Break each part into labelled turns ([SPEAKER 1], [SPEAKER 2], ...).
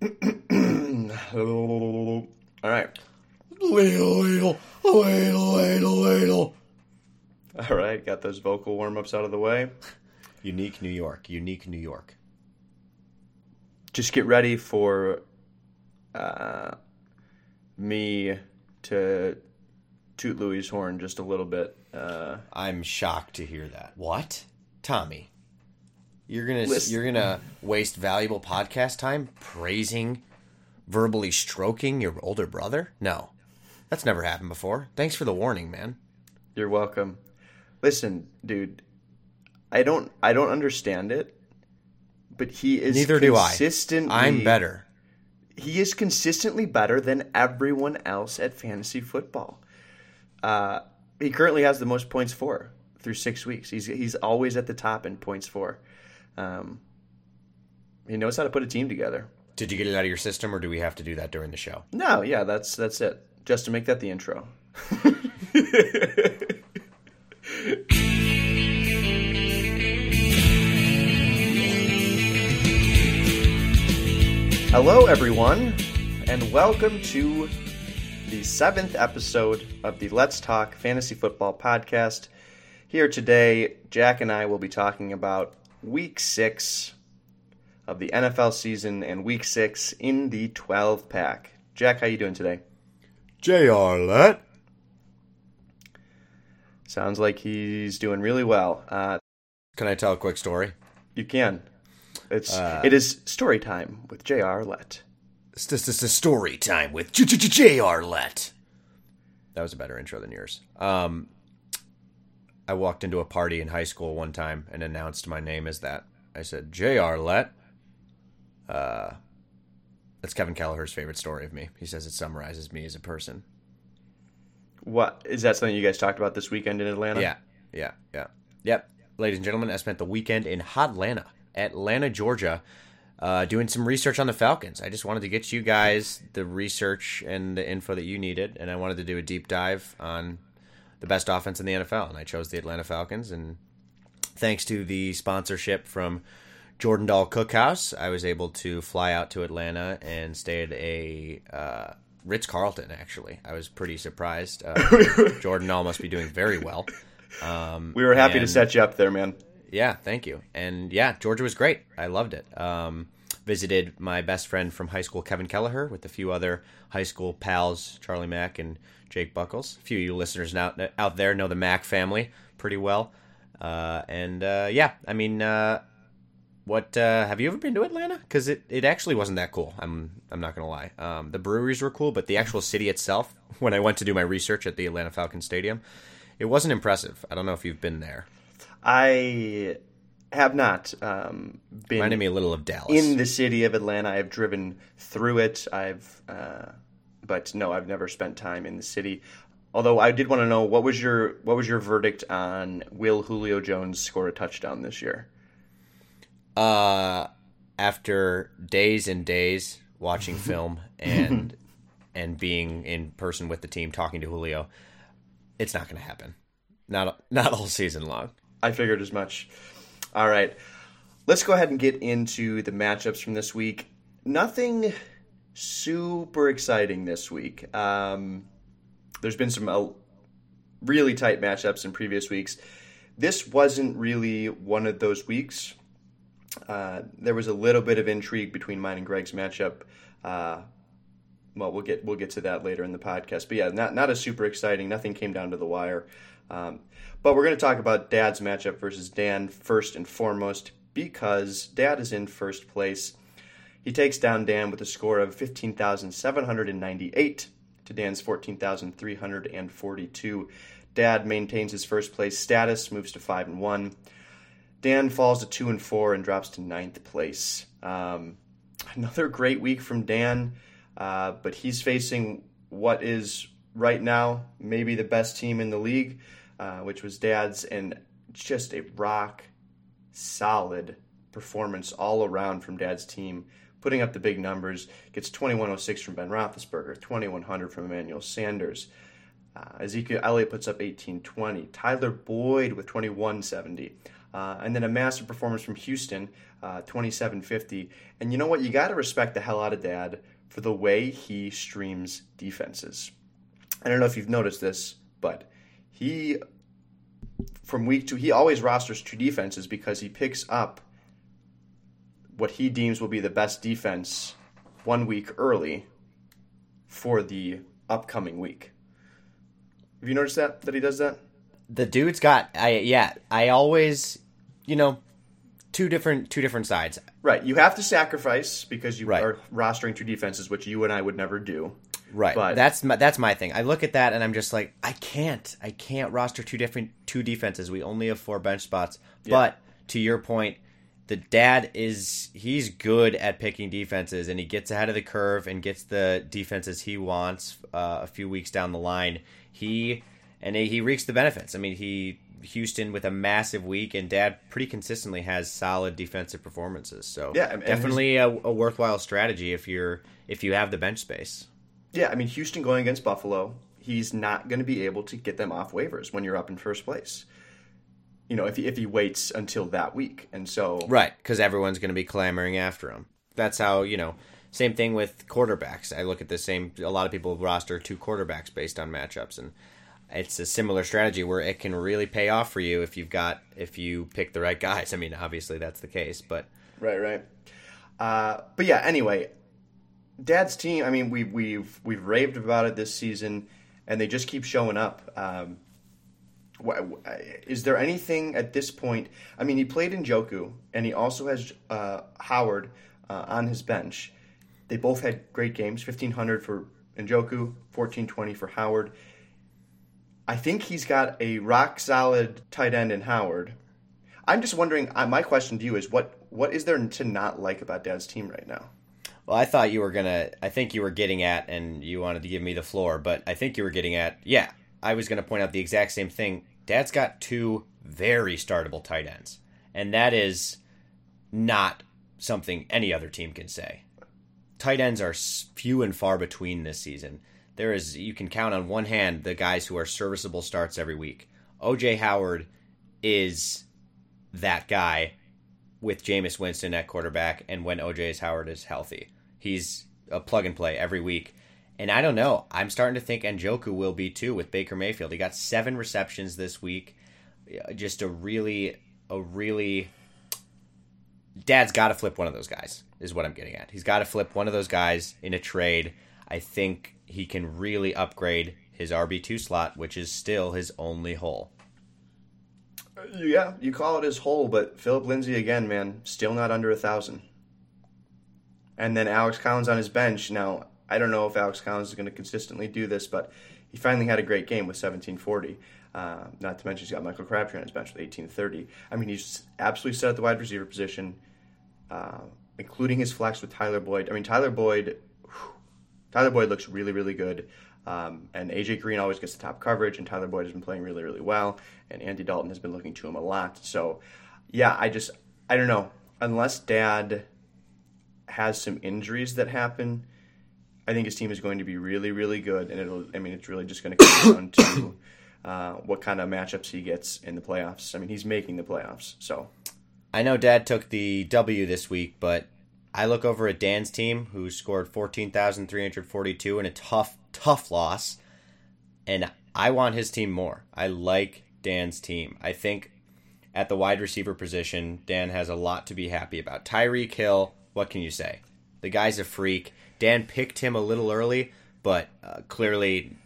[SPEAKER 1] All right. All right. Got those vocal warm ups out of the way.
[SPEAKER 2] Unique New York. Unique New York.
[SPEAKER 1] Just get ready for uh, me to toot Louis' horn just a little bit. Uh,
[SPEAKER 2] I'm shocked to hear that. What, Tommy? You're gonna
[SPEAKER 1] Listen.
[SPEAKER 2] you're gonna waste valuable podcast time praising, verbally stroking your older brother? No, that's never happened before. Thanks for the warning, man.
[SPEAKER 1] You're welcome. Listen, dude, I don't I don't understand it, but he is
[SPEAKER 2] Neither do I.
[SPEAKER 1] consistently
[SPEAKER 2] I'm better.
[SPEAKER 1] He is consistently better than everyone else at fantasy football. Uh, he currently has the most points for through six weeks. He's he's always at the top in points for. Um, he knows how to put a team together.
[SPEAKER 2] Did you get it out of your system, or do we have to do that during the show?
[SPEAKER 1] No, yeah, that's that's it. Just to make that the intro. Hello, everyone, and welcome to the seventh episode of the Let's Talk Fantasy Football podcast. Here today, Jack and I will be talking about Week Six of the NFL season and Week Six in the 12 pack. Jack, how you doing today?
[SPEAKER 2] Jr. Let.
[SPEAKER 1] Sounds like he's doing really well. Uh,
[SPEAKER 2] Can I tell a quick story?
[SPEAKER 1] you can. It's
[SPEAKER 2] Uh,
[SPEAKER 1] it is story time with J.R. Let.
[SPEAKER 2] It's just it's a story time with Jr. Let. That was a better intro than yours. Um, I walked into a party in high school one time and announced my name as that. I said Jr. Let. Uh, that's Kevin Kelleher's favorite story of me. He says it summarizes me as a person.
[SPEAKER 1] What is that something you guys talked about this weekend in Atlanta?
[SPEAKER 2] Yeah, yeah, yeah, yep. Ladies and gentlemen, I spent the weekend in Hotlanta, Atlanta, Georgia, uh, doing some research on the Falcons. I just wanted to get you guys the research and the info that you needed, and I wanted to do a deep dive on the best offense in the NFL, and I chose the Atlanta Falcons. And thanks to the sponsorship from Jordan Dahl Cookhouse, I was able to fly out to Atlanta and stay at a uh, Ritz Carlton. Actually, I was pretty surprised. Uh, Jordan Dahl must be doing very well. Um,
[SPEAKER 1] We were happy to set you up there, man.
[SPEAKER 2] yeah, thank you. And yeah, Georgia was great. I loved it. Um, visited my best friend from high school, Kevin Kelleher, with a few other high school pals, Charlie Mack and Jake Buckles. A few of you listeners out out there know the Mack family pretty well. Uh, and uh, yeah, I mean, uh, what uh, have you ever been to Atlanta? Because it, it actually wasn't that cool. I'm I'm not gonna lie. Um, the breweries were cool, but the actual city itself, when I went to do my research at the Atlanta Falcons Stadium, it wasn't impressive. I don't know if you've been there.
[SPEAKER 1] I have not um, been
[SPEAKER 2] Reminded me a little of Dallas.
[SPEAKER 1] in the city of Atlanta. I've driven through it. I've, uh, but no, I've never spent time in the city. Although I did want to know what was your what was your verdict on will Julio Jones score a touchdown this year?
[SPEAKER 2] uh, after days and days watching film and and being in person with the team, talking to Julio, it's not going to happen. Not not all season long.
[SPEAKER 1] I figured as much. All right. Let's go ahead and get into the matchups from this week. Nothing super exciting this week. Um, there's been some uh, really tight matchups in previous weeks. This wasn't really one of those weeks. Uh, there was a little bit of intrigue between mine and Greg's matchup. Uh, well, we'll get we'll get to that later in the podcast. But yeah, not not a super exciting. Nothing came down to the wire. Um, but we're going to talk about Dad's matchup versus Dan first and foremost because Dad is in first place. He takes down Dan with a score of 15,798 to Dan's 14,342. Dad maintains his first place status, moves to 5 and 1. Dan falls to 2 and 4 and drops to ninth place. Um, another great week from Dan, uh, but he's facing what is right now maybe the best team in the league, uh, which was Dad's, and just a rock solid performance all around from Dad's team, putting up the big numbers. Gets 2106 from Ben Roethlisberger, 2100 from Emmanuel Sanders. Uh, Ezekiel Elliott puts up 1820. Tyler Boyd with 2170. Uh, and then a massive performance from Houston, uh, 27-50. And you know what? You got to respect the hell out of Dad for the way he streams defenses. I don't know if you've noticed this, but he from week two he always rosters two defenses because he picks up what he deems will be the best defense one week early for the upcoming week. Have you noticed that that he does that?
[SPEAKER 2] The dude's got I yeah, I always you know two different two different sides.
[SPEAKER 1] Right. You have to sacrifice because you
[SPEAKER 2] Right.
[SPEAKER 1] are rostering two defenses, which you and I would never do.
[SPEAKER 2] Right.
[SPEAKER 1] But-
[SPEAKER 2] that's my, that's my thing. I look at that and I'm just like, I can't. I can't roster two different two defenses. We only have four bench spots. But to your point, the dad is he's good at picking defenses and he gets ahead of the curve and gets the defenses he wants uh, a few weeks down the line. He and he reaps the benefits. I mean, he Houston with a massive week and dad pretty consistently has solid defensive performances. So
[SPEAKER 1] Yeah,
[SPEAKER 2] definitely a, a worthwhile strategy if you're if you have the bench space.
[SPEAKER 1] Yeah, I mean Houston going against Buffalo, he's not going to be able to get them off waivers when you're up in first place. You know, if he, if he waits until that week, and so
[SPEAKER 2] Right, because everyone's going to be clamoring after him. That's how you know. Same thing with quarterbacks. I look at the same. A lot of people roster two quarterbacks based on matchups, and it's a similar strategy where it can really pay off for you if you've got if you pick the right guys. I mean, obviously that's the case, but
[SPEAKER 1] Right, right. Uh, but yeah, anyway, Dad's team. I mean, we, we've we've raved about it this season, and they just keep showing up. Um, is there anything at this point? I mean, he played Njoku, and he also has uh, Howard uh, on his bench. They both had great games. Fifteen hundred for Njoku, fourteen twenty for Howard. I think he's got a rock solid tight end in Howard. I'm just wondering. Uh, my question to you is what what is there to not like about Dad's team right now?
[SPEAKER 2] Well, I thought you were gonna. I think you were getting at, and you wanted to give me the floor, but I think you were getting at. Yeah, I was gonna point out the exact same thing. Dad's got two very startable tight ends, and that is not something any other team can say. Tight ends are few and far between this season. There is you can count on one hand the guys who are serviceable starts every week. OJ Howard is that guy with Jameis Winston at quarterback and when OJ Howard is healthy. He's a plug and play every week. And I don't know. I'm starting to think Njoku will be too with Baker Mayfield. He got seven receptions this week. Just a really, a really. Dad's got to flip one of those guys, is what I'm getting at. He's got to flip one of those guys in a trade. I think he can really upgrade his RB2 slot, which is still his only hole.
[SPEAKER 1] Yeah, you call it his hole, but Phillip Lindsay again, man, still not under a thousand. And then Alex Collins on his bench. Now, I don't know if Alex Collins is going to consistently do this, but he finally had a great game with 1740. Uh, not to mention he's got Michael Crabtree on his bench with 1830. I mean, he's absolutely set at the wide receiver position, uh, including his flex with Tyler Boyd. I mean, Tyler Boyd, Tyler Boyd looks really, really good. Um, and AJ Green always gets the top coverage, and Tyler Boyd has been playing really, really well. And Andy Dalton has been looking to him a lot. So, yeah, I just, I don't know. Unless Dad has some injuries that happen, I think his team is going to be really, really good. And it'll, I mean, it's really just going to come down to uh, what kind of matchups he gets in the playoffs. I mean, he's making the playoffs. So,
[SPEAKER 2] I know Dad took the W this week, but I look over at Dan's team, who scored 14,342 in a tough, tough loss, and I want his team more. I like Dan's team. I think at the wide receiver position, Dan has a lot to be happy about. Tyreek Hill, what can you say? The guy's a freak. Dan picked him a little early, but uh, clearly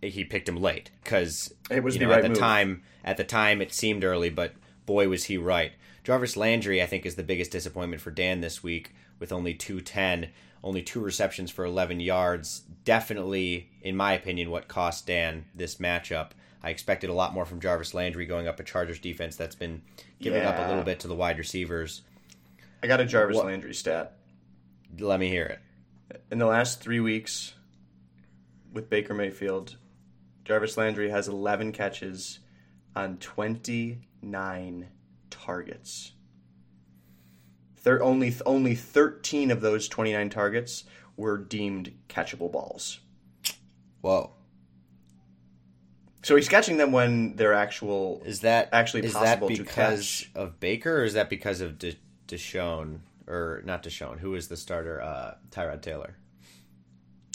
[SPEAKER 2] he picked him late because
[SPEAKER 1] It was
[SPEAKER 2] you
[SPEAKER 1] the right
[SPEAKER 2] at the
[SPEAKER 1] move.
[SPEAKER 2] time. At the time, it seemed early, but boy was he right. Jarvis Landry, I think, is the biggest disappointment for Dan this week with only 210, only two receptions for 11 yards. Definitely, in my opinion, what cost Dan this matchup. I expected a lot more from Jarvis Landry going up a Chargers defense that's been giving up a little bit to the wide receivers.
[SPEAKER 1] I got a Jarvis
[SPEAKER 2] What-
[SPEAKER 1] Landry stat.
[SPEAKER 2] Let me hear it.
[SPEAKER 1] In the last three weeks with Baker Mayfield, Jarvis Landry has 11 catches on 29 targets. Only only 13 of those 29 targets were deemed catchable balls.
[SPEAKER 2] Whoa.
[SPEAKER 1] So he's catching them when they're actual.
[SPEAKER 2] Is that
[SPEAKER 1] actually
[SPEAKER 2] is
[SPEAKER 1] possible
[SPEAKER 2] that
[SPEAKER 1] to
[SPEAKER 2] because
[SPEAKER 1] catch?
[SPEAKER 2] of Baker, or is that because of De- Deshaun, or not Deshaun? Who is the starter? Uh, Tyrod Taylor.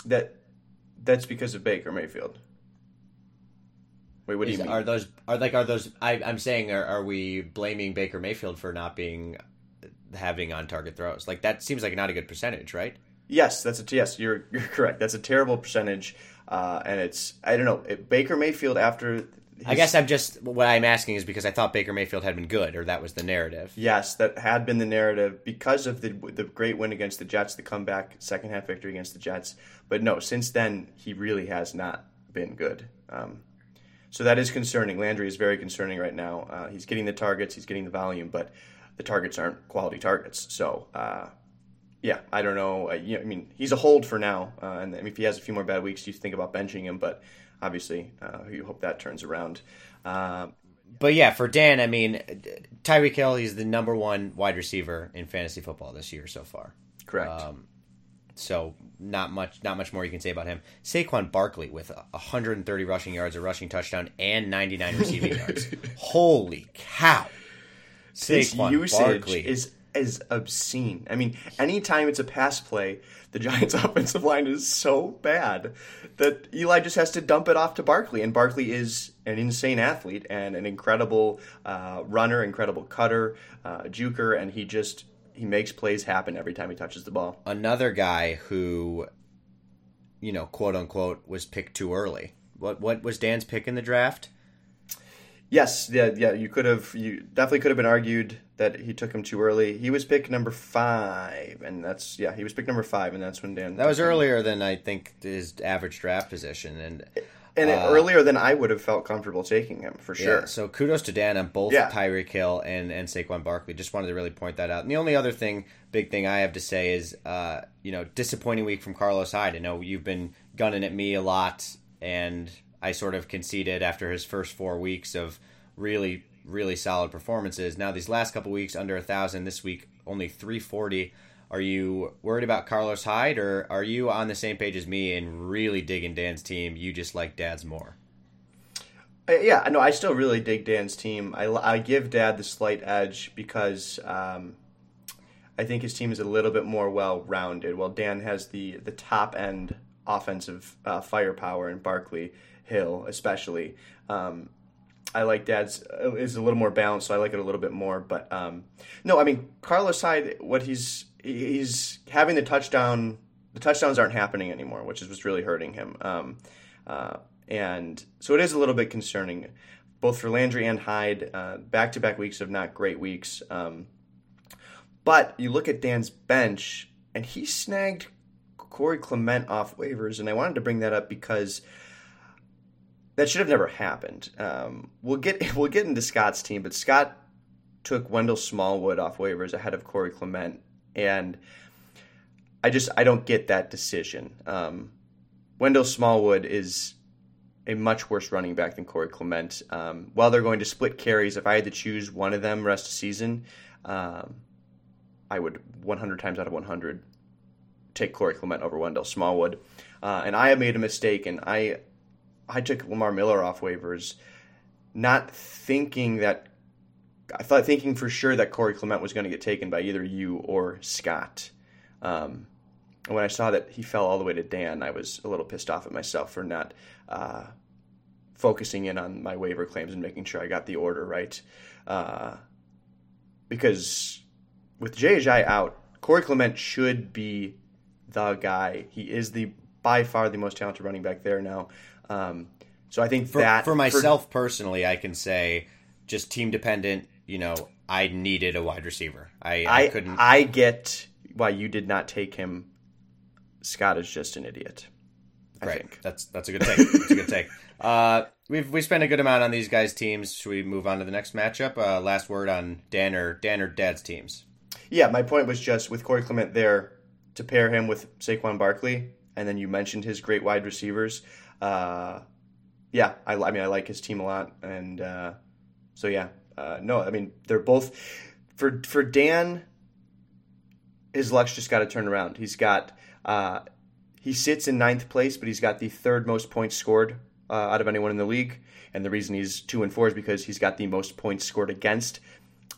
[SPEAKER 1] that that's because of Baker Mayfield. Wait, what do
[SPEAKER 2] Is-
[SPEAKER 1] you mean?
[SPEAKER 2] Are those are like are those? I, I'm saying, are, are we blaming Baker Mayfield for not being having on target throws? Like that seems like not a good percentage, right?
[SPEAKER 1] Yes, that's a yes. You're you're correct. That's a terrible percentage, uh, and it's I don't know it, Baker Mayfield after.
[SPEAKER 2] I guess I'm just what I'm asking is because I thought Baker Mayfield had been good, or that was the narrative.
[SPEAKER 1] Yes, that had been the narrative because of the the great win against the Jets, the comeback second half victory against the Jets. But no, since then he really has not been good. Um, so that is concerning. Landry is very concerning right now. Uh, he's getting the targets, he's getting the volume, but the targets aren't quality targets. So uh, yeah, I don't know. Uh, you know, I mean, he's a hold for now, uh, and if he has a few more bad weeks, you think about benching him. But obviously, uh, you hope that turns around. Uh,
[SPEAKER 2] But yeah, for Dan, I mean, Tyreek Hill, he's the number one wide receiver in fantasy football this year so far.
[SPEAKER 1] correct.
[SPEAKER 2] Um, so not much, not much more you can say about him. Saquon Barkley with 130 rushing yards, a rushing touchdown, and 99 receiving yards. Holy cow!
[SPEAKER 1] His
[SPEAKER 2] Saquon
[SPEAKER 1] usage
[SPEAKER 2] Barkley
[SPEAKER 1] is is obscene. I mean, anytime it's a pass play, the Giants' offensive line is so bad that Eli just has to dump it off to Barkley, and Barkley is an insane athlete and an incredible uh, runner, incredible cutter, uh, juker, and he just he makes plays happen every time he touches the ball.
[SPEAKER 2] another guy who, you know, quote unquote, was picked too early. What what was Dan's pick in the draft?
[SPEAKER 1] Yes, yeah, yeah. You could have, you definitely could have been argued that he took him too early. He was picked number five, and that's yeah, he was picked number five, and that's when Dan.
[SPEAKER 2] That was
[SPEAKER 1] him.
[SPEAKER 2] earlier than I think his average draft position, and
[SPEAKER 1] and
[SPEAKER 2] uh,
[SPEAKER 1] earlier than I would have felt comfortable taking him for sure.
[SPEAKER 2] Yeah, so kudos to Dan on both
[SPEAKER 1] Yeah.
[SPEAKER 2] Tyreek Hill and, and Saquon Barkley. Just wanted to really point that out. And the only other thing, big thing I have to say is, uh, you know, disappointing week from Carlos Hyde. I know you've been gunning at me a lot, and I sort of conceded after his first four weeks of really, really solid performances. Now these last couple weeks under a thousand. This week only three forty. Are you worried about Carlos Hyde, or are you on the same page as me and really digging Dan's team? You just like Dad's more.
[SPEAKER 1] Uh, yeah, no, I still really dig Dan's team. I, I give Dad the slight edge because um, I think his team is a little bit more well rounded. While Dan has the the top end offensive uh, firepower in Barkley Hill, especially. Um, I like Dad's uh, is a little more balanced, so I like it a little bit more. But um, no, I mean Carlos Hyde, what he's he's having the touchdown. The touchdowns aren't happening anymore, which is what's really hurting him. Um, uh, and so it is a little bit concerning, both for Landry and Hyde. Back to back weeks of not great weeks. Um, but you look at Dan's bench, and he snagged Corey Clement off waivers, and I wanted to bring that up because that should have never happened. Um, we'll get we'll get into Scott's team, but Scott took Wendell Smallwood off waivers ahead of Corey Clement, and I just I don't get that decision. Um, Wendell Smallwood is a much worse running back than Corey Clement. Um, while they're going to split carries, if I had to choose one of them rest of season, um, I would 100 times out of 100 take Corey Clement over Wendell Smallwood. Uh, and I have made a mistake, and I I took Lamar Miller off waivers, not thinking that I thought thinking for sure that Corey Clement was going to get taken by either you or Scott. Um, and when I saw that he fell all the way to Dan, I was a little pissed off at myself for not uh, focusing in on my waiver claims and making sure I got the order right. Uh, because with Ajayi out, Corey Clement should be the guy. He is the by far the most talented running back there now. Um, so I think
[SPEAKER 2] for,
[SPEAKER 1] that
[SPEAKER 2] for myself personally, I can say just team dependent. You know, I needed a wide receiver. I, I,
[SPEAKER 1] I
[SPEAKER 2] couldn't.
[SPEAKER 1] I get why you did not take him. Scott is just an idiot. I
[SPEAKER 2] right.
[SPEAKER 1] think.
[SPEAKER 2] That's that's a good take. That's a good take. Uh, we've we spent a good amount on these guys' teams. Should we move on to the next matchup? Uh, last word on Dan or Dan or Dad's teams.
[SPEAKER 1] Yeah, my point was just with Corey Clement there to pair him with Saquon Barkley, and then you mentioned his great wide receivers. Uh, yeah, I, I mean I like his team a lot, and uh, so yeah, uh, no, I mean they're both for for Dan. His luck's just got to turn around. He's got uh, he sits in ninth place, but he's got the third most points scored uh, out of anyone in the league. And the reason he's two and four is because he's got the most points scored against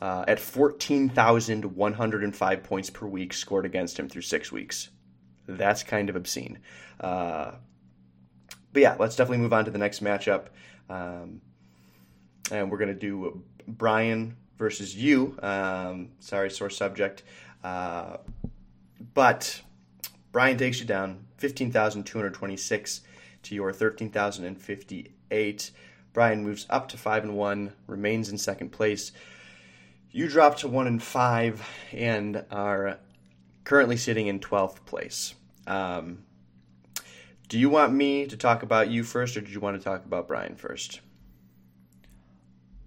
[SPEAKER 1] uh, at 14,105 points per week scored against him through six weeks. That's kind of obscene. Uh, but yeah, let's definitely move on to the next matchup. Um, and we're going to do Brian versus you. Um, sorry, sore subject. Uh, but Brian takes you down 15,226 to your 13,058. Brian moves up to 5 and 1, remains in second place. You drop to 1 and 5 and are currently sitting in 12th place. Um, do you want me to talk about you first, or do you want to talk about Brian first?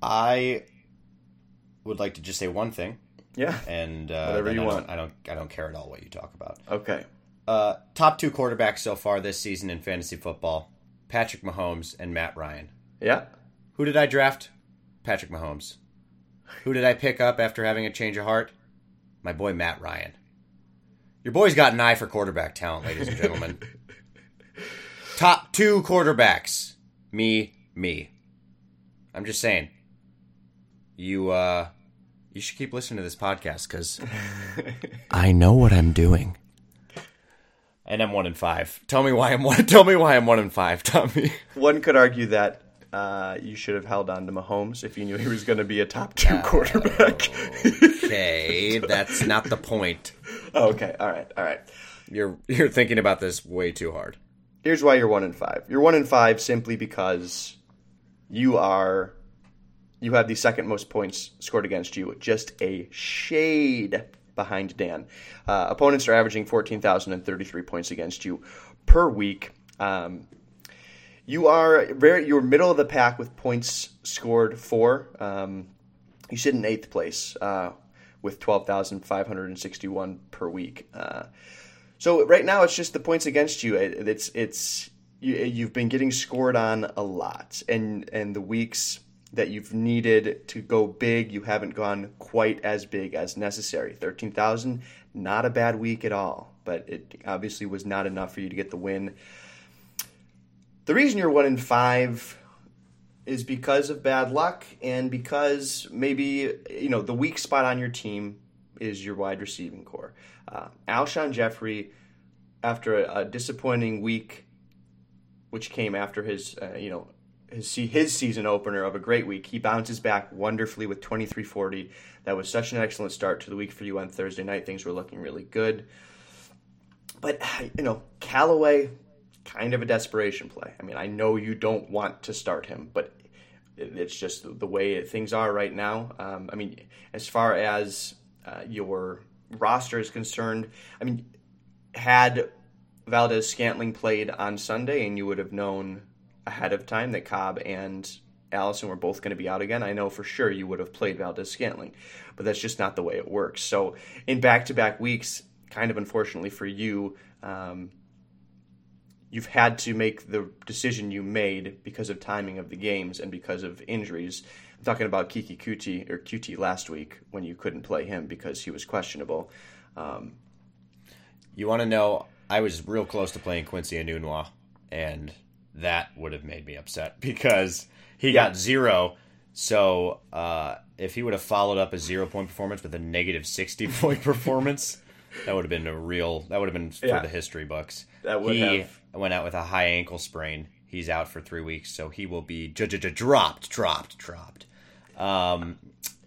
[SPEAKER 2] I would like to just say one thing.
[SPEAKER 1] Yeah.
[SPEAKER 2] And uh,
[SPEAKER 1] Whatever you
[SPEAKER 2] I
[SPEAKER 1] want.
[SPEAKER 2] Don't, I don't. I don't care at all what you talk about.
[SPEAKER 1] Okay.
[SPEAKER 2] Uh, top two quarterbacks so far this season in fantasy football: Patrick Mahomes and Matt Ryan.
[SPEAKER 1] Yeah.
[SPEAKER 2] Who did I draft? Patrick Mahomes. Who did I pick up after having a change of heart? My boy Matt Ryan. Your boy's got an eye for quarterback talent, ladies and gentlemen. Top two quarterbacks. Me, me. I'm just saying. You uh you should keep listening to this podcast because I know what I'm doing. And I'm one in five. Tell me why I'm one. Tell me why I'm one in five, Tommy.
[SPEAKER 1] One could argue that uh, you should have held on to Mahomes if you knew he was going to be a top two quarterback.
[SPEAKER 2] Okay, that's not the point.
[SPEAKER 1] okay. All right. All right.
[SPEAKER 2] You're you're thinking about this way too hard.
[SPEAKER 1] Here's why you're one in five. You're one in five simply because you are you have the second most points scored against you, just a shade behind Dan. Uh, opponents are averaging 14,033 points against you per week. Um, you are very you're middle of the pack with points scored for. Um, you sit in eighth place uh, with 12,561 per week. Uh, so right now it's just the points against you. It- It's it's you, you've been getting scored on a lot, and and the weeks that you've needed to go big, you haven't gone quite as big as necessary. Thirteen thousand, not a bad week at all, but it obviously was not enough for you to get the win. The reason you're one in five is because of bad luck and because maybe you know the weak spot on your team is your wide receiving core. Uh, Alshon Jeffery, after a, a disappointing week, which came after his uh, you know his his season opener of a great week, he bounces back wonderfully with 23-40. That was such an excellent start to the week for you on Thursday night. Things were looking really good. But you know, Callaway, kind of a desperation play. I mean, I know you don't want to start him, but it's just the way things are right now. Um, I mean, as far as uh, your roster is concerned, I mean, had Valdes-Scantling played on Sunday, and you would have known ahead of time that Cobb and Allison were both going to be out again, I know for sure you would have played Valdes-Scantling, but that's just not the way it works. So in back-to-back weeks, kind of unfortunately for you, um, you've had to make the decision you made because of timing of the games and because of injuries. I'm talking about Keke Coutee or QT last week when you couldn't play him because he was questionable. Um,
[SPEAKER 2] You want to know? I was real close to playing Quincy Enunwa, and that would have made me upset because he got zero. So uh, if he would have followed up a zero point performance with a negative sixty point performance, that would have been a real. That would have been for
[SPEAKER 1] Yeah.
[SPEAKER 2] the history books.
[SPEAKER 1] That would
[SPEAKER 2] he
[SPEAKER 1] have.
[SPEAKER 2] went out with a high ankle sprain. He's out for three weeks, so he will be dropped, dropped, dropped. Um,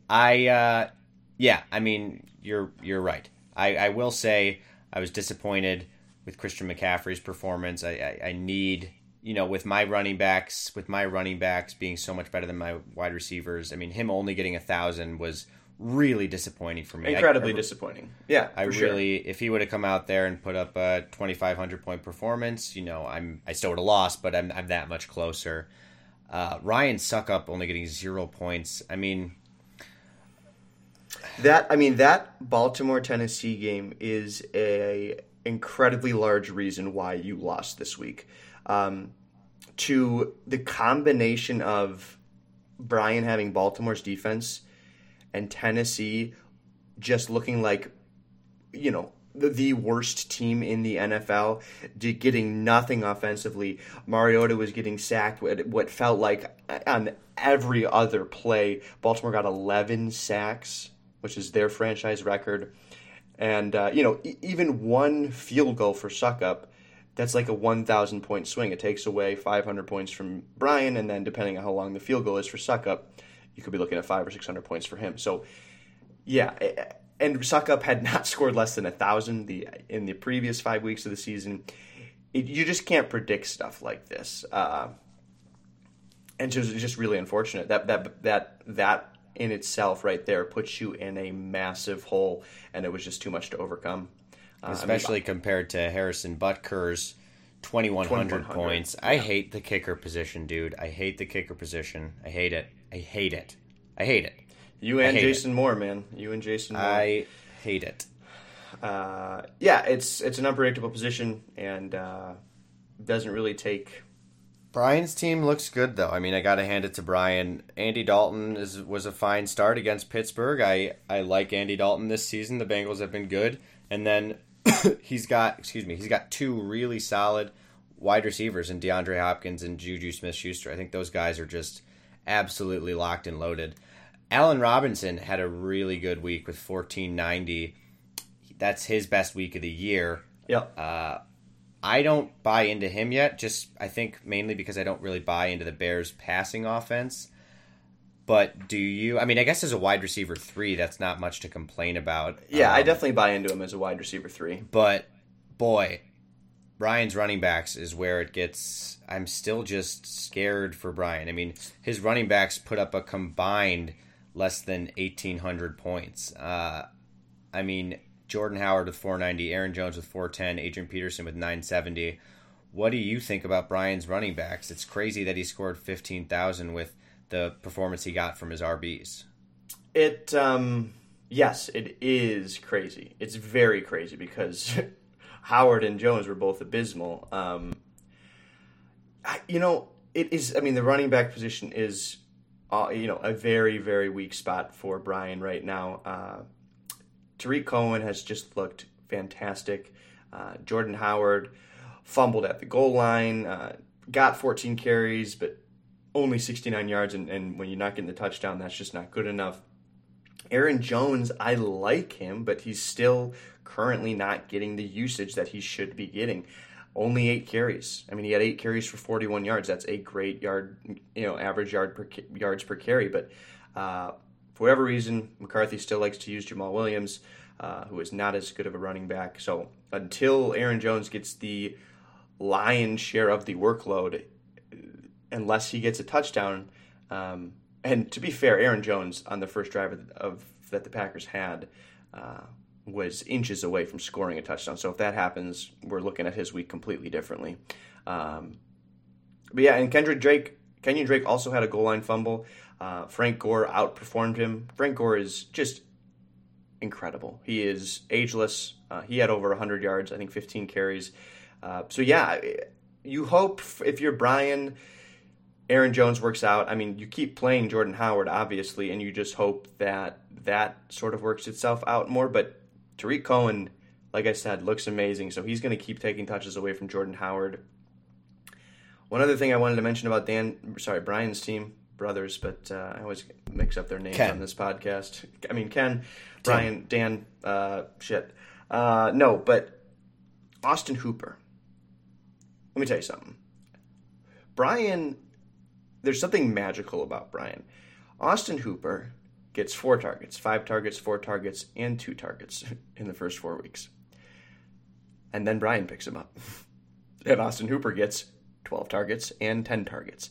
[SPEAKER 2] I uh, yeah, I mean you're you're right. I, I will say I was disappointed with Christian McCaffrey's performance. I, I, I need you know with my running backs with my running backs being so much better than my wide receivers. I mean him only getting a thousand was really disappointing for me.
[SPEAKER 1] Incredibly
[SPEAKER 2] I,
[SPEAKER 1] disappointing. Yeah,
[SPEAKER 2] I
[SPEAKER 1] for sure.
[SPEAKER 2] really, if he would have come out there and put up a 2,500 point performance, you know, I'm I still would have lost, but I'm I'm that much closer. Uh, Ryan Succop only getting zero points. I mean,
[SPEAKER 1] That I mean that Baltimore Tennessee game is a incredibly large reason why you lost this week. Um, to the combination of Brian having Baltimore's defense and Tennessee just looking like you know the, worst team in the NFL, getting nothing offensively. Mariota was getting sacked what, felt like on every other play. Baltimore got 11 sacks, which is their franchise record. And, uh, you know, even one field goal for Succop, that's like a 1,000 point swing. It takes away 500 points from Brian, and then depending on how long the field goal is for Succop, you could be looking at five or 600 points for him. So, yeah. And Succop had not scored less than a thousand the in the previous five weeks of the season. It, you just can't predict stuff like this, uh, and just just really unfortunate that that that that in itself right there puts you in a massive hole, and it was just too much to overcome.
[SPEAKER 2] Uh, Especially I mean, compared to Harrison Butker's 2100 points. I hate the kicker position, dude. I hate the kicker position. I hate it. I hate it. I hate it.
[SPEAKER 1] You and Jason it. Moore, man. You and Jason Moore.
[SPEAKER 2] I hate it.
[SPEAKER 1] Uh, yeah, it's it's an unpredictable position and uh, doesn't really take.
[SPEAKER 2] Brian's team looks good though. I mean, I got to hand it to Brian. Andy Dalton is was a fine start against Pittsburgh. I I like Andy Dalton this season. The Bengals have been good, and then he's got excuse me, he's got two really solid wide receivers in DeAndre Hopkins and Juju Smith Schuster. I think those guys are just absolutely locked and loaded. Allen Robinson had a really good week with 1490. That's his best week of the year.
[SPEAKER 1] Yep.
[SPEAKER 2] Uh, I don't buy into him yet. Just I think mainly because I don't really buy into the Bears' passing offense. But do you? I mean, I guess as a wide receiver three, that's not much to complain about.
[SPEAKER 1] Yeah, um, I definitely buy into him as a wide receiver three.
[SPEAKER 2] But boy, Brian's running backs is where it gets. I'm still just scared for Brian. I mean, his running backs put up a combined less than 1,800 points. Uh, I mean, Jordan Howard with 490, Aaron Jones with 410, Adrian Peterson with 970. What do you think about Brian's running backs? It's crazy that he scored 15,000 with the performance he got from his RBs.
[SPEAKER 1] It, um, yes, it is crazy. It's very crazy because Howard and Jones were both abysmal. Um, you know, it is. I mean, the running back position is uh, you know, a very, very weak spot for Brian right now. Uh, Tarik Cohen has just looked fantastic. Uh, Jordan Howard fumbled at the goal line, uh, got 14 carries, but only 69 yards. And, and when you're not getting the touchdown, that's just not good enough. Aaron Jones, I like him, but he's still currently not getting the usage that he should be getting only eight carries. I mean, he had eight carries for 41 yards. That's a great yard, you know, average yard per yards per carry. But uh, for whatever reason, McCarthy still likes to use Jamaal Williams, uh, who is not as good of a running back. So until Aaron Jones gets the lion's share of the workload, unless he gets a touchdown, um, and to be fair, Aaron Jones on the first drive of, of that the Packers had. Uh, was inches away from scoring a touchdown. So if that happens, we're looking at his week completely differently. Um, but yeah, and Kendrick Drake, Kenyon Drake also had a goal line fumble. Uh, Frank Gore outperformed him. Frank Gore is just incredible. He is ageless. Uh, he had over 100 yards, I think 15 carries. Uh, so yeah, you hope if you're Brian, Aaron Jones works out. I mean, you keep playing Jordan Howard, obviously, and you just hope that that sort of works itself out more. But Tarik Cohen, like I said, looks amazing. So he's going to keep taking touches away from Jordan Howard. One other thing I wanted to mention about Dan, sorry, Brian's team, brothers, but uh, I always mix up their names Ken. on this podcast. I mean, Ken, Brian, Dan, uh, shit. Uh, no, but Austin Hooper. Let me tell you something. Brian, there's something magical about Brian. Austin Hooper gets four targets, five targets, four targets, and two targets in the first four weeks. And then Brian picks him up. And Austin Hooper gets 12 targets and 10 targets.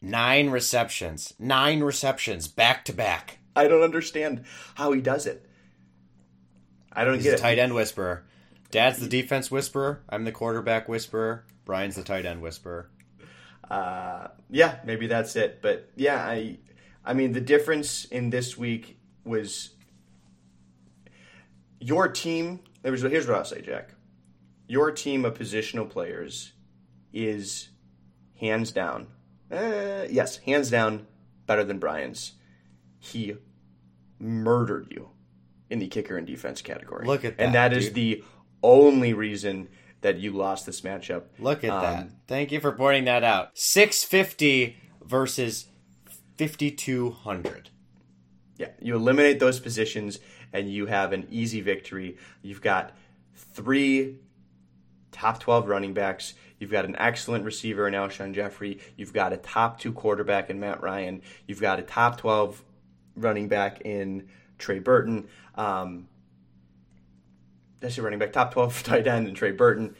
[SPEAKER 2] Nine receptions. Nine receptions back to back.
[SPEAKER 1] I don't understand how he does it. I don't
[SPEAKER 2] He's
[SPEAKER 1] get
[SPEAKER 2] it. tight end whisperer. Dad's the defense whisperer. I'm the quarterback whisperer. Brian's the tight end whisperer.
[SPEAKER 1] Uh, yeah, maybe that's it. But yeah, I I mean, the difference in this week was your team. Was, here's what I'll say, Jack. Your team of positional players is hands down, uh, yes, hands down better than Brian's. He murdered you. in the kicker and defense category.
[SPEAKER 2] Look at
[SPEAKER 1] and
[SPEAKER 2] that,
[SPEAKER 1] that is
[SPEAKER 2] dude.
[SPEAKER 1] the only reason that you lost this matchup.
[SPEAKER 2] Look at
[SPEAKER 1] Um,
[SPEAKER 2] that. Thank you for pointing that out. 650 versus 5200.
[SPEAKER 1] Yeah, you eliminate those positions and you have an easy victory. You've got three top 12 running backs. You've got an excellent receiver in Alshon Jeffery. You've got a top two quarterback in Matt Ryan. You've got a top 12 running back in Trey Burton. Um, that's your running back, top 12 tight end in Trey Burton.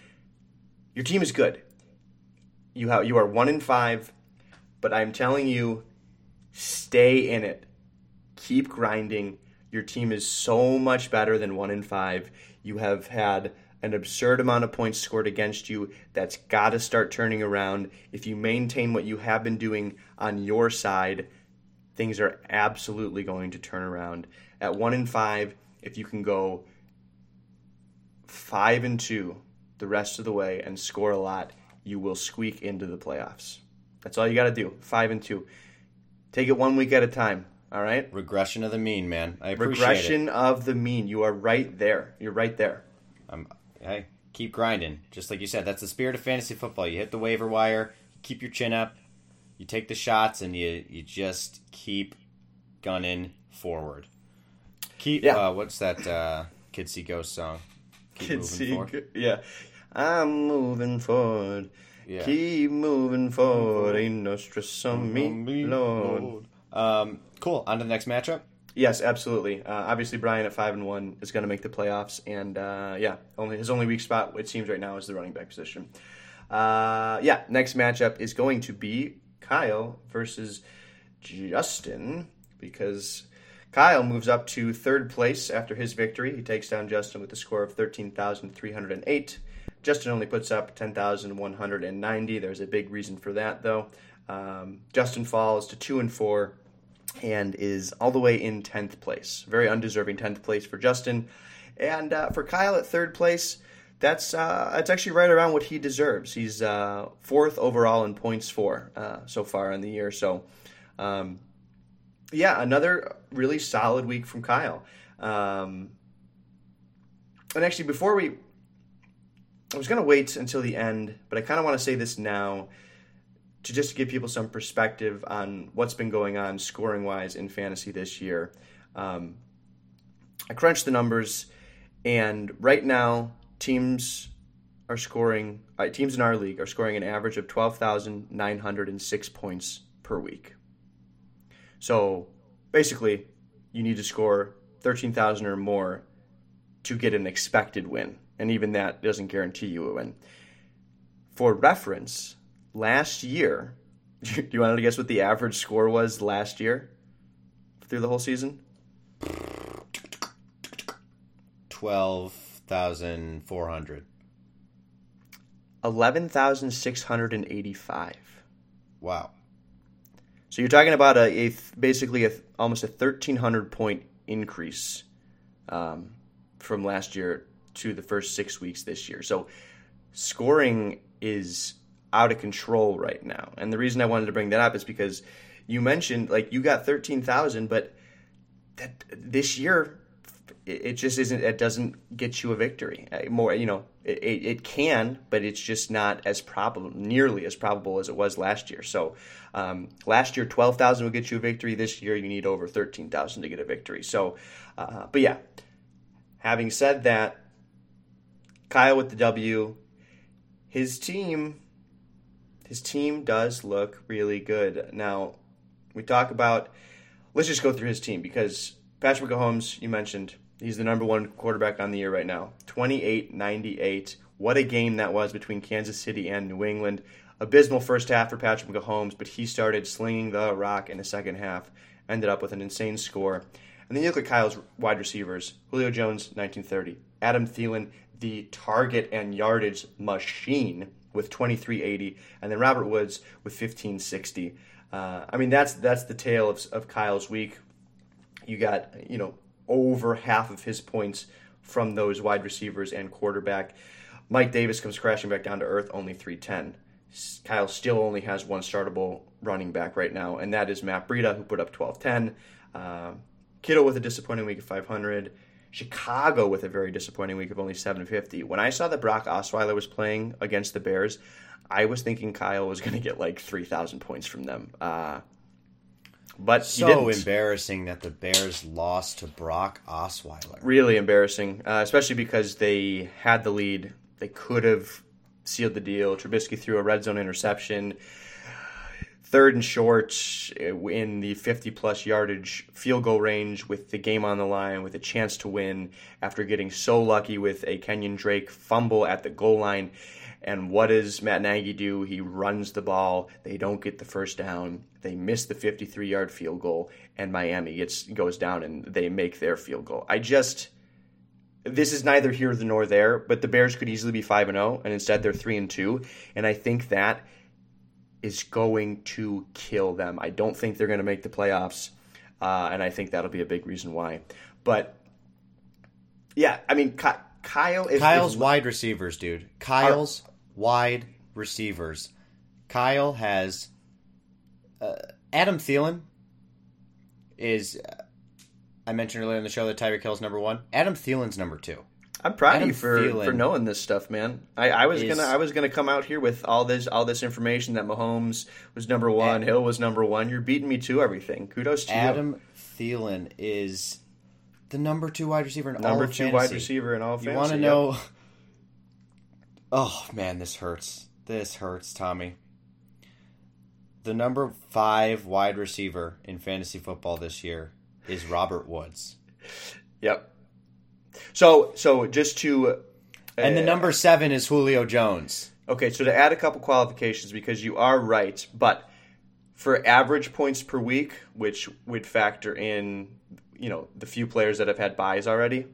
[SPEAKER 1] Your team is good. You have you are one in five, but I'm telling you, stay in it keep grinding. Your team is so much better than one in five. You have had an absurd amount of points scored against you. That's got to start turning around. If you maintain what you have been doing on your side, things are absolutely going to turn around. At one in five, if you can go five and two the rest of the way and score a lot, you will squeak into the playoffs. That's all you got to do. Five and two. Take it one week at a time. All right.
[SPEAKER 2] Regression of the mean, man. I appreciate it.
[SPEAKER 1] Regression of the mean. You are right there. You're right there.
[SPEAKER 2] Um, hey, keep grinding. Just like you said, that's the spirit of fantasy football. You hit the waiver wire, keep your chin up, you take the shots, and you you just keep gunning forward. Keep.
[SPEAKER 1] Yeah.
[SPEAKER 2] Uh, what's that uh, Kid See Ghost song? Keep moving
[SPEAKER 1] see-. Yeah. I'm moving forward.
[SPEAKER 2] Yeah.
[SPEAKER 1] Keep moving forward. Ain't no stress on me, Lord.
[SPEAKER 2] Um, cool. On to the next matchup.
[SPEAKER 1] Yes, absolutely. Uh, obviously, Brian at five and one is going to make the playoffs, and uh, yeah, only his only weak spot it seems right now is the running back position. Uh, yeah, next matchup is going to be Kyle versus Justin because Kyle moves up to third place after his victory. He takes down Justin with a score of thirteen thousand three hundred and eight. Justin only puts up ten thousand one hundred and ninety. There's a big reason for that, though. Um, Justin falls to two and four and is all the way in 10th place. Very undeserving 10th place for Justin. And uh, for Kyle at third place, that's uh, actually right around what he deserves. He's uh, fourth overall in points for uh, so far in the year. So, um, yeah, another really solid week from Kyle. Um, and actually, before we, I was going to wait until the end, but I kind of want to say this now to just give people some perspective on what's been going on scoring wise in fantasy this year. Um, I crunched the numbers, and right now teams are scoring. Uh, teams in our league are scoring an average of twelve thousand nine hundred and six points per week. So basically, you need to score thirteen thousand or more to get an expected win, and even that doesn't guarantee you a win. For reference, last year, do you want to guess what the average score was last year through the whole season?
[SPEAKER 2] Twelve thousand four hundred.
[SPEAKER 1] 11,685.
[SPEAKER 2] Wow.
[SPEAKER 1] So you're talking about a, a th- basically a, th- almost a 1,300 point increase um, from last year to the first six weeks this year. So scoring is out of control right now. And the reason I wanted to bring that up is because you mentioned like you got 13,000, but that this year it just isn't. It doesn't get you a victory. More, you know, it, it can, but it's just not as probable, nearly as probable as it was last year. So, um, last year twelve thousand will get you a victory. This year you need over thirteen thousand to get a victory. So, uh, but yeah. Having said that, Kyle with the W, his team, his team does look really good. Now, we talk about. Let's just go through his team because Patrick Mahomes, you mentioned, he's the number one quarterback on the year right now. 28 98. What a game that was between Kansas City and New England. Abysmal first half for Patrick Mahomes, but he started slinging the rock in the second half. Ended up with an insane score. And then you look at Kyle's wide receivers Julio Jones, 1930. Adam Thielen, the target and yardage machine with 2380. And then Robert Woods with 1560. Uh, I mean, that's that's the tale of, of Kyle's week you got you know over half of his points from those wide receivers and quarterback. Mike Davis comes crashing back down to earth, only 310. Kyle still only has one startable running back right now, and that is Matt Breida, who put up 1210. Um, Kittle with a disappointing week of 500. Chicago with a very disappointing week of only 750. When I saw that Brock Osweiler was playing against the Bears, I was thinking Kyle was going to get like 3,000 points from them. Uh, but
[SPEAKER 2] so embarrassing that the Bears lost to Brock Osweiler.
[SPEAKER 1] Really embarrassing, uh, especially because they had the lead. They could have sealed the deal. Trubisky threw a red zone interception third and short eh, in the 50 plus yardage field goal range with the game on the line with a chance to win after getting so lucky with a Kenyon Drake fumble at the goal line. And what does Matt Nagy do? He runs the ball. They don't get the first down. They miss the 53 yard field goal, and Miami gets goes down and they make their field goal. I just this is neither here nor there, but the Bears could easily be 5 and 0 and instead they're 3 and 2, and I think that is going to kill them. I don't think they're going to make the playoffs, uh, and I think that'll be a big reason why. But yeah, I mean, Kyle. If,
[SPEAKER 2] Kyle's if, wide receivers, dude. Kyle's are, wide receivers. Kyle has uh, Adam Thielen is. Uh, I mentioned earlier in the show that Tyreek Hill's number one. Adam Thielen's number two.
[SPEAKER 1] I'm proud of you for, for knowing this stuff, man. I, I was is, gonna I was gonna come out here with all this all this information that Mahomes was number one, Adam, Hill was number one. You're beating me to everything. Kudos to
[SPEAKER 2] Adam you. Adam Thielen is the number two wide receiver in
[SPEAKER 1] number
[SPEAKER 2] all
[SPEAKER 1] two
[SPEAKER 2] fantasy.
[SPEAKER 1] wide receiver in all.
[SPEAKER 2] You want to yep. know? Oh man, this hurts. This hurts, Tommy. The number five wide receiver in fantasy football this year is Robert Woods.
[SPEAKER 1] Yep. So so just to uh,
[SPEAKER 2] and the number seven is Julio Jones.
[SPEAKER 1] Okay, so to add a couple qualifications because you are right, but for average points per week, which would factor in you know the few players that have had byes already.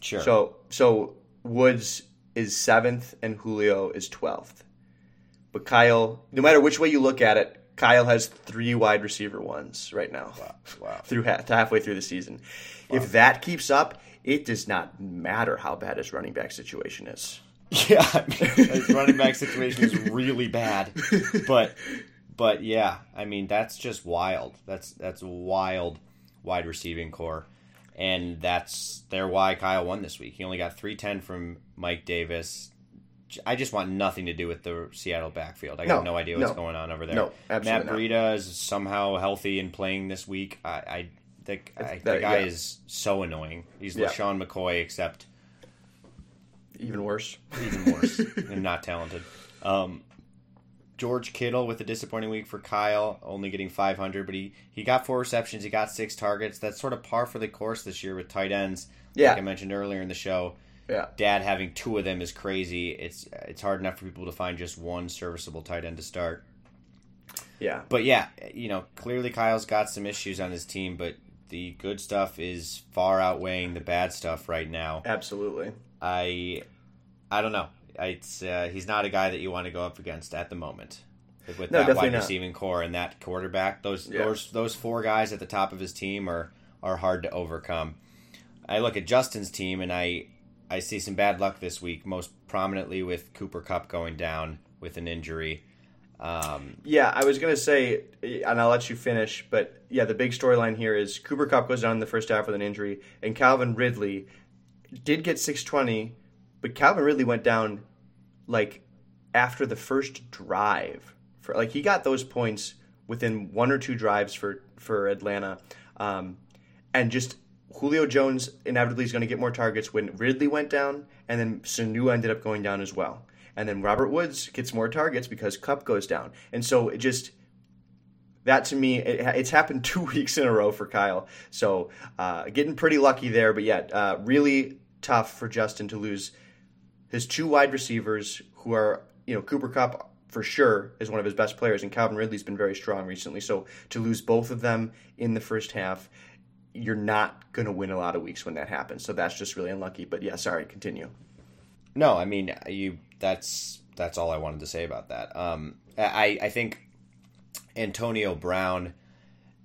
[SPEAKER 2] Sure.
[SPEAKER 1] So so Woods is seventh and Julio is twelfth. But Kyle, no matter which way you look at it, Kyle has three wide receiver ones right now.
[SPEAKER 2] Wow. wow.
[SPEAKER 1] through ha- halfway through the season. Wow. If that keeps up, it does not matter how bad his running back situation is.
[SPEAKER 2] Yeah, I mean, his running back situation is really bad. But but yeah, I mean that's just wild. That's that's wild wide receiving core. And that's their why Kyle won this week. He only got 310 from Mike Davis, I just want nothing to do with the Seattle backfield. I no, have no idea what's no, going on over there.
[SPEAKER 1] No,
[SPEAKER 2] Matt Breida is somehow healthy and playing this week. I, I think I, the guy yeah. is so annoying. He's yeah. LeSean McCoy, except
[SPEAKER 1] even worse,
[SPEAKER 2] even worse, and not talented. Um, George Kittle with a disappointing week for Kyle, only getting 500, but he, he got four receptions, he got six targets. That's sort of par for the course this year with tight ends,
[SPEAKER 1] yeah.
[SPEAKER 2] like I mentioned earlier in the show.
[SPEAKER 1] Yeah.
[SPEAKER 2] Dad having two of them is crazy. It's it's hard enough for people to find just one serviceable tight end to start.
[SPEAKER 1] Yeah.
[SPEAKER 2] But yeah, you know, clearly Kyle's got some issues on his team, but the good stuff is far outweighing the bad stuff right now.
[SPEAKER 1] Absolutely.
[SPEAKER 2] I I don't know. It's uh, he's not a guy that you want to go up against at the moment. With no, that wide receiving core and that quarterback, those yeah. those those four guys at the top of his team are are hard to overcome. I look at Justin's team and I I see some bad luck this week, most prominently with Cooper Kupp going down with an injury. Um,
[SPEAKER 1] yeah, I was going to say, and I'll let you finish, but yeah, the big storyline here is Cooper Kupp goes down in the first half with an injury, and Calvin Ridley did get 620, but Calvin Ridley went down like after the first drive. For like he got those points within one or two drives for for Atlanta, um, and just Julio Jones inevitably is going to get more targets when Ridley went down, and then Sanu ended up going down as well. And then Robert Woods gets more targets because Kupp goes down. And so it just, that to me, it, it's happened two weeks in a row for Kyle. So uh, getting pretty lucky there. But yet, uh, really tough for Justin to lose his two wide receivers who are, you know, Cooper Kupp for sure is one of his best players, and Calvin Ridley's been very strong recently. So to lose both of them in the first half you're not going to win a lot of weeks when that happens. So that's just really unlucky. But yeah, sorry, continue.
[SPEAKER 2] No, I mean you. That's that's all I wanted to say about that. Um, I I think Antonio Brown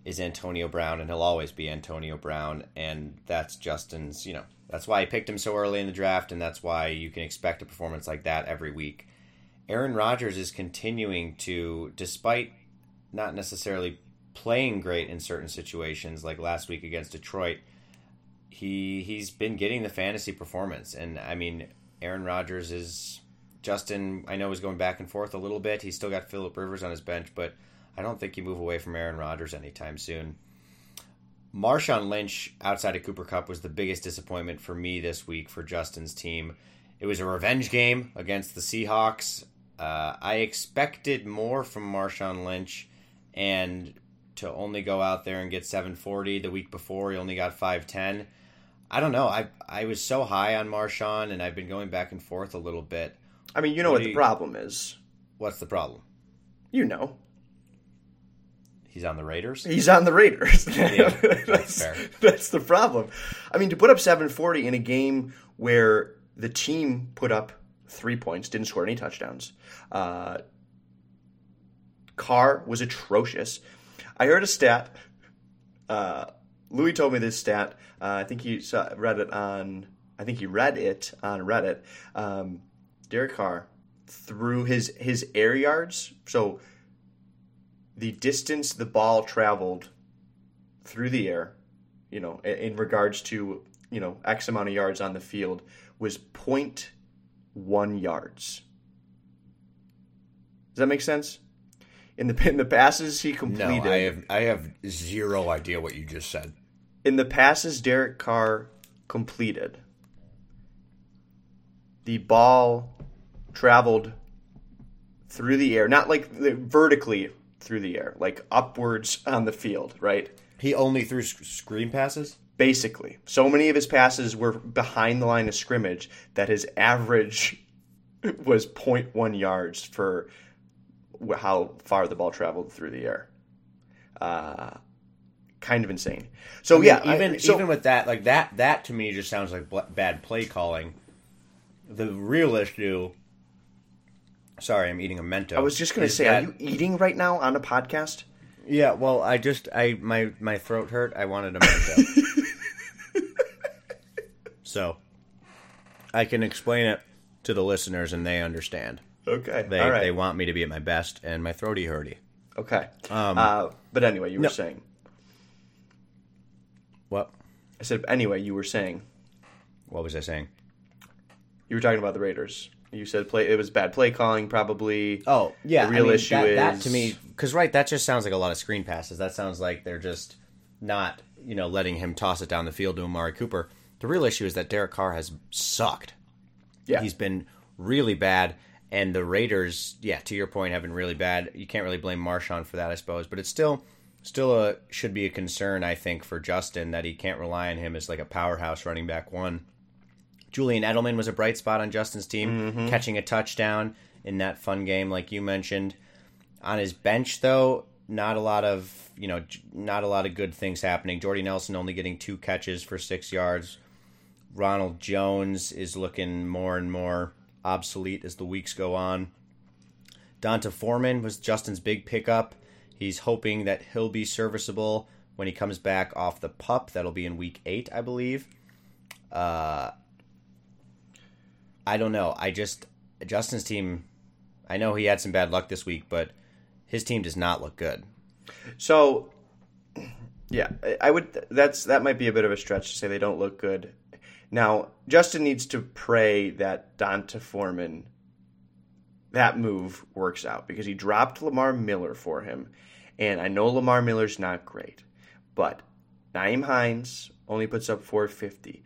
[SPEAKER 2] is Antonio Brown, and he'll always be Antonio Brown, and that's Justin's. You know, that's why I picked him so early in the draft, and that's why you can expect a performance like that every week. Aaron Rodgers is continuing to, despite not necessarily playing great in certain situations, like last week against Detroit, he he's been getting the fantasy performance, and I mean, Aaron Rodgers is Justin. I know is going back and forth a little bit. He's still got Philip Rivers on his bench, but I don't think you move away from Aaron Rodgers anytime soon. Marshawn Lynch outside of Cooper Kupp was the biggest disappointment for me this week for Justin's team. It was a revenge game against the Seahawks. Uh, I expected more from Marshawn Lynch, and to only go out there and get 740 the week before, he only got 510. I don't know. I I was so high on Marshawn, and I've been going back and forth a little bit.
[SPEAKER 1] I mean, you know
[SPEAKER 2] What
[SPEAKER 1] what, the
[SPEAKER 2] you-
[SPEAKER 1] problem is.
[SPEAKER 2] What's the problem?
[SPEAKER 1] You know,
[SPEAKER 2] He's on the Raiders.
[SPEAKER 1] he's on the Raiders.
[SPEAKER 2] Yeah, that's
[SPEAKER 1] that's,
[SPEAKER 2] fair.
[SPEAKER 1] that's the problem. I mean, to put up 740 in a game where the team put up three points, didn't score any touchdowns. Uh, Carr was atrocious. I heard a stat. Uh, Louis told me this stat. Uh, I think he saw, read it on. I think he read it on Reddit. Um, Derek Carr through his his air yards. So the distance the ball traveled through the air, you know, in, regards to you know X amount of yards on the field was 0.1 yards. Does that make sense? In the in the passes he completed.
[SPEAKER 2] No, I have I have zero idea what you just said.
[SPEAKER 1] in the passes Derek Carr completed, the ball traveled through the air, not like vertically through the air, like upwards on the field, right?
[SPEAKER 2] He only threw sc- screen passes.
[SPEAKER 1] Basically, so many of his passes were behind the line of scrimmage that his average was 0.1 yards for how far the ball traveled through the air. Uh, kind of insane. So
[SPEAKER 2] I mean,
[SPEAKER 1] yeah, I-
[SPEAKER 2] even
[SPEAKER 1] so-
[SPEAKER 2] even with that, like that, that to me just sounds like bad play calling. The real issue. Sorry, I'm eating a Mento.
[SPEAKER 1] I was just going to say,
[SPEAKER 2] that-
[SPEAKER 1] are you eating right now on a podcast?
[SPEAKER 2] Yeah, well, I just I my my throat hurt. I wanted a Mento. so I can explain it to the listeners and they understand.
[SPEAKER 1] Okay,
[SPEAKER 2] They
[SPEAKER 1] all right,
[SPEAKER 2] they want me to be at my best and my throaty hurty.
[SPEAKER 1] okay.
[SPEAKER 2] Um,
[SPEAKER 1] uh, but anyway, you were
[SPEAKER 2] no.
[SPEAKER 1] saying.
[SPEAKER 2] What?
[SPEAKER 1] I said anyway. You were saying.
[SPEAKER 2] What was I saying?
[SPEAKER 1] You were talking about the Raiders. You said play. It was bad play calling, probably.
[SPEAKER 2] Oh, yeah.
[SPEAKER 1] The real
[SPEAKER 2] I mean,
[SPEAKER 1] issue
[SPEAKER 2] that,
[SPEAKER 1] is
[SPEAKER 2] that to me because right, that just sounds like a lot of screen passes. That sounds like they're just not you know letting him toss it down the field to Amari Cooper. The real issue is that Derek Carr has sucked.
[SPEAKER 1] Yeah.
[SPEAKER 2] He's been really bad, and the Raiders, yeah, to your point, have been really bad. You can't really blame Marshawn for that, I suppose, but it's still still a should be a concern, I think, for Justin that he can't rely on him as like a powerhouse running back one. Julian Edelman was a bright spot on Justin's team, catching a touchdown in that fun game, like you mentioned. On his bench, though, not a lot of you know, not a lot of good things happening. Jordy Nelson only getting two catches for six yards. Ronald Jones is looking more and more obsolete as the weeks go on. D'Onta Foreman was Justin's big pickup. He's hoping that he'll be serviceable when he comes back off the pup. That'll be in week eight, I believe. Uh, I don't know. I just Justin's team. I know he had some bad luck this week, but his team does not look good.
[SPEAKER 1] So, yeah, I- would. That's that might be a bit of a stretch to say they don't look good. Now, Justin needs to pray that D'Onta Foreman that move works out because he dropped Lamar Miller for him, and I know Lamar Miller's not great, but Nyheim Hines only puts up 450.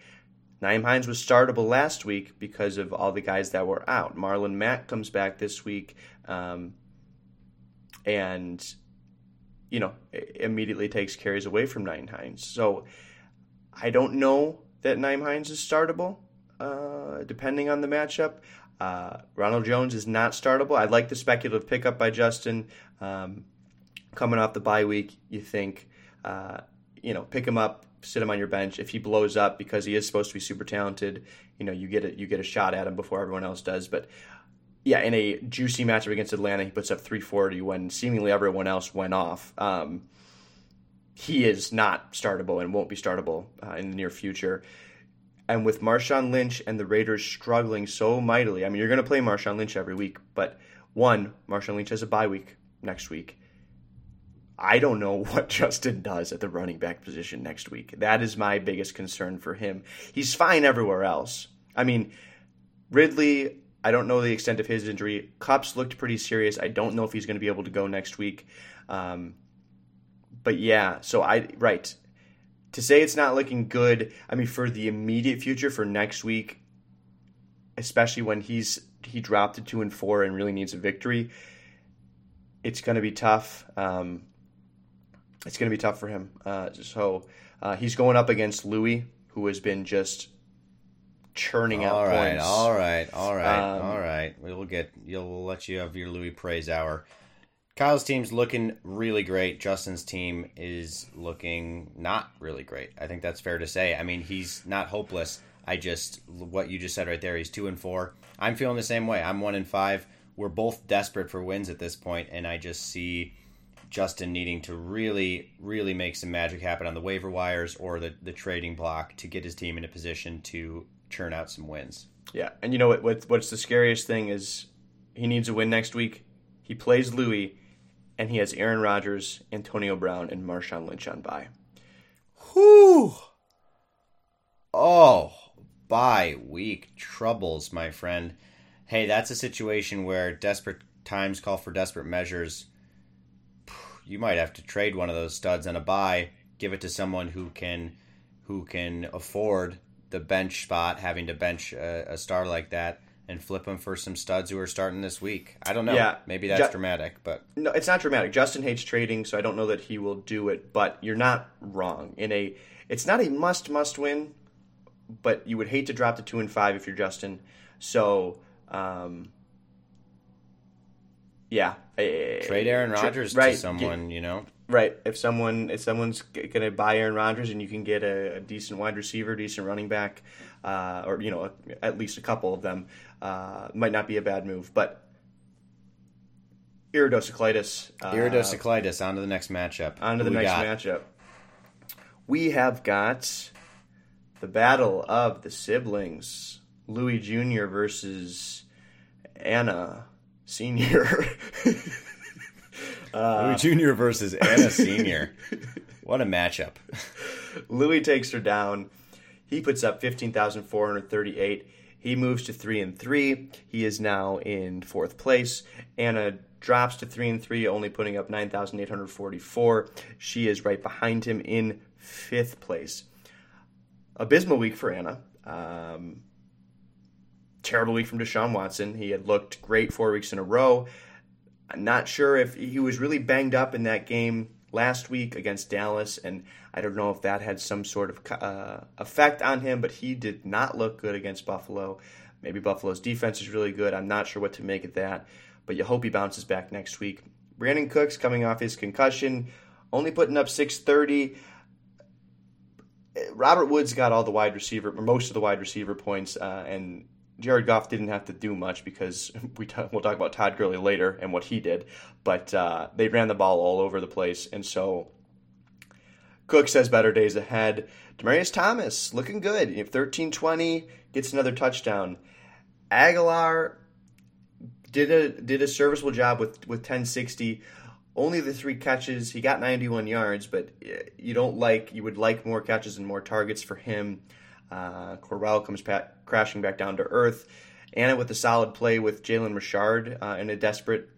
[SPEAKER 1] Nyheim Hines was startable last week because of all the guys that were out. Marlon Mack comes back this week, um, and you know, immediately takes carries away from Nyheim Hines. So I don't know that Nyheim Hines is startable, uh, depending on the matchup. Uh, Ronald Jones is not startable. I like the speculative pickup by Justin. Um, coming off the bye week, you think, uh, you know, pick him up, sit him on your bench. If he blows up because he is supposed to be super talented, you know, you get a, you get a shot at him before everyone else does. But yeah, in a juicy matchup against Atlanta, he puts up 340 when seemingly everyone else went off. Um, he is not startable and won't be startable uh, in the near future. And with Marshawn Lynch and the Raiders struggling so mightily, I mean, you're going to play Marshawn Lynch every week, but one, Marshawn Lynch has a bye week next week. I don't know what Justin does at the running back position next week. That is my biggest concern for him. He's fine everywhere else. I mean, Ridley, I don't know the extent of his injury. Kupp's looked pretty serious. I don't know if he's going to be able to go next week. Um, but yeah, so I right to say it's not looking good. I mean, for the immediate future for next week, especially when he's he dropped to two and four and really needs a victory, it's going to be tough. Um, it's going to be tough for him. Uh, so uh, he's going up against Louis, who has been just churning out
[SPEAKER 2] all right,
[SPEAKER 1] points.
[SPEAKER 2] All right, all right,
[SPEAKER 1] Um,
[SPEAKER 2] all right. We'll get you'll we'll let you have your Louis praise hour. Kyle's team's looking really great. Justin's team is looking not really great. I think that's fair to say. I mean, he's not hopeless. I just what you just said right there. He's two and four. I'm feeling the same way. I'm one and five. We're both desperate for wins at this point, and I just see Justin needing to really, really make some magic happen on the waiver wires or the, the trading block to get his team in a position to churn out some wins.
[SPEAKER 1] Yeah, and you know what, what? What's the scariest thing is he needs a win next week. He plays Louis, and he has Aaron Rodgers, Antonio Brown, and Marshawn Lynch on bye.
[SPEAKER 2] Whew. Oh, bye week troubles, my friend. Hey, that's a situation where desperate times call for desperate measures. You might have to trade one of those studs on a bye, give it to someone who can who can afford the bench spot, having to bench a, a star like that, and flip them for some studs who are starting this week. I don't know.
[SPEAKER 1] Yeah.
[SPEAKER 2] Maybe that's
[SPEAKER 1] Ju-
[SPEAKER 2] dramatic, but
[SPEAKER 1] No, it's not dramatic. Justin hates trading, so I don't know that he will do it. But you're not wrong. In a, it's not a must must win, but you would hate to drop the two and five if you're Justin. So, um, yeah,
[SPEAKER 2] trade Aaron
[SPEAKER 1] tra-
[SPEAKER 2] Rodgers
[SPEAKER 1] right,
[SPEAKER 2] to someone, you know.
[SPEAKER 1] Right. If someone if someone's going to buy Aaron Rodgers and you can get a, a decent wide receiver, decent running back, uh, or you know at least a couple of them, uh, might not be a bad move. But iridocyclitis. Uh,
[SPEAKER 2] Iridocyclitis. On to the next matchup.
[SPEAKER 1] On to the
[SPEAKER 2] Who
[SPEAKER 1] next
[SPEAKER 2] got?
[SPEAKER 1] matchup. We have got the battle of the siblings: Louis Jr. versus Anna Senior.
[SPEAKER 2] Louis Jr. versus Anna Senior. What a matchup!
[SPEAKER 1] Louis takes her down. He puts up 15,438. He moves to 3 and 3. He is now in fourth place. Anna drops to 3 and 3, only putting up 9,844. She is right behind him in fifth place. Abysmal week for Anna. Um, terrible week from Deshaun Watson. He had looked great four weeks in a row. I'm not sure if he was really banged up in that game last week against Dallas, and I don't know if that had some sort of uh, effect on him, but he did not look good against Buffalo. Maybe Buffalo's defense is really good. I'm not sure what to make of that, but you hope he bounces back next week. Brandin Cooks coming off his concussion, only putting up 630. Robert Woods got all the wide receiver, most of the wide receiver points, uh, and Jared Goff didn't have to do much because we t- we'll talk about Todd Gurley later and what he did, but uh, they ran the ball all over the place, and so Cook says better days ahead. Demaryius Thomas looking good. If thirteen twenty gets another touchdown. Agholor did a did a serviceable job with with ten sixty. Only the three catches. He got ninety one yards, but uh, you don't like you would like more catches and more targets for him. Uh, Corral comes crashing back down to earth. Anna with a solid play with Jalen Richard uh, in a desperate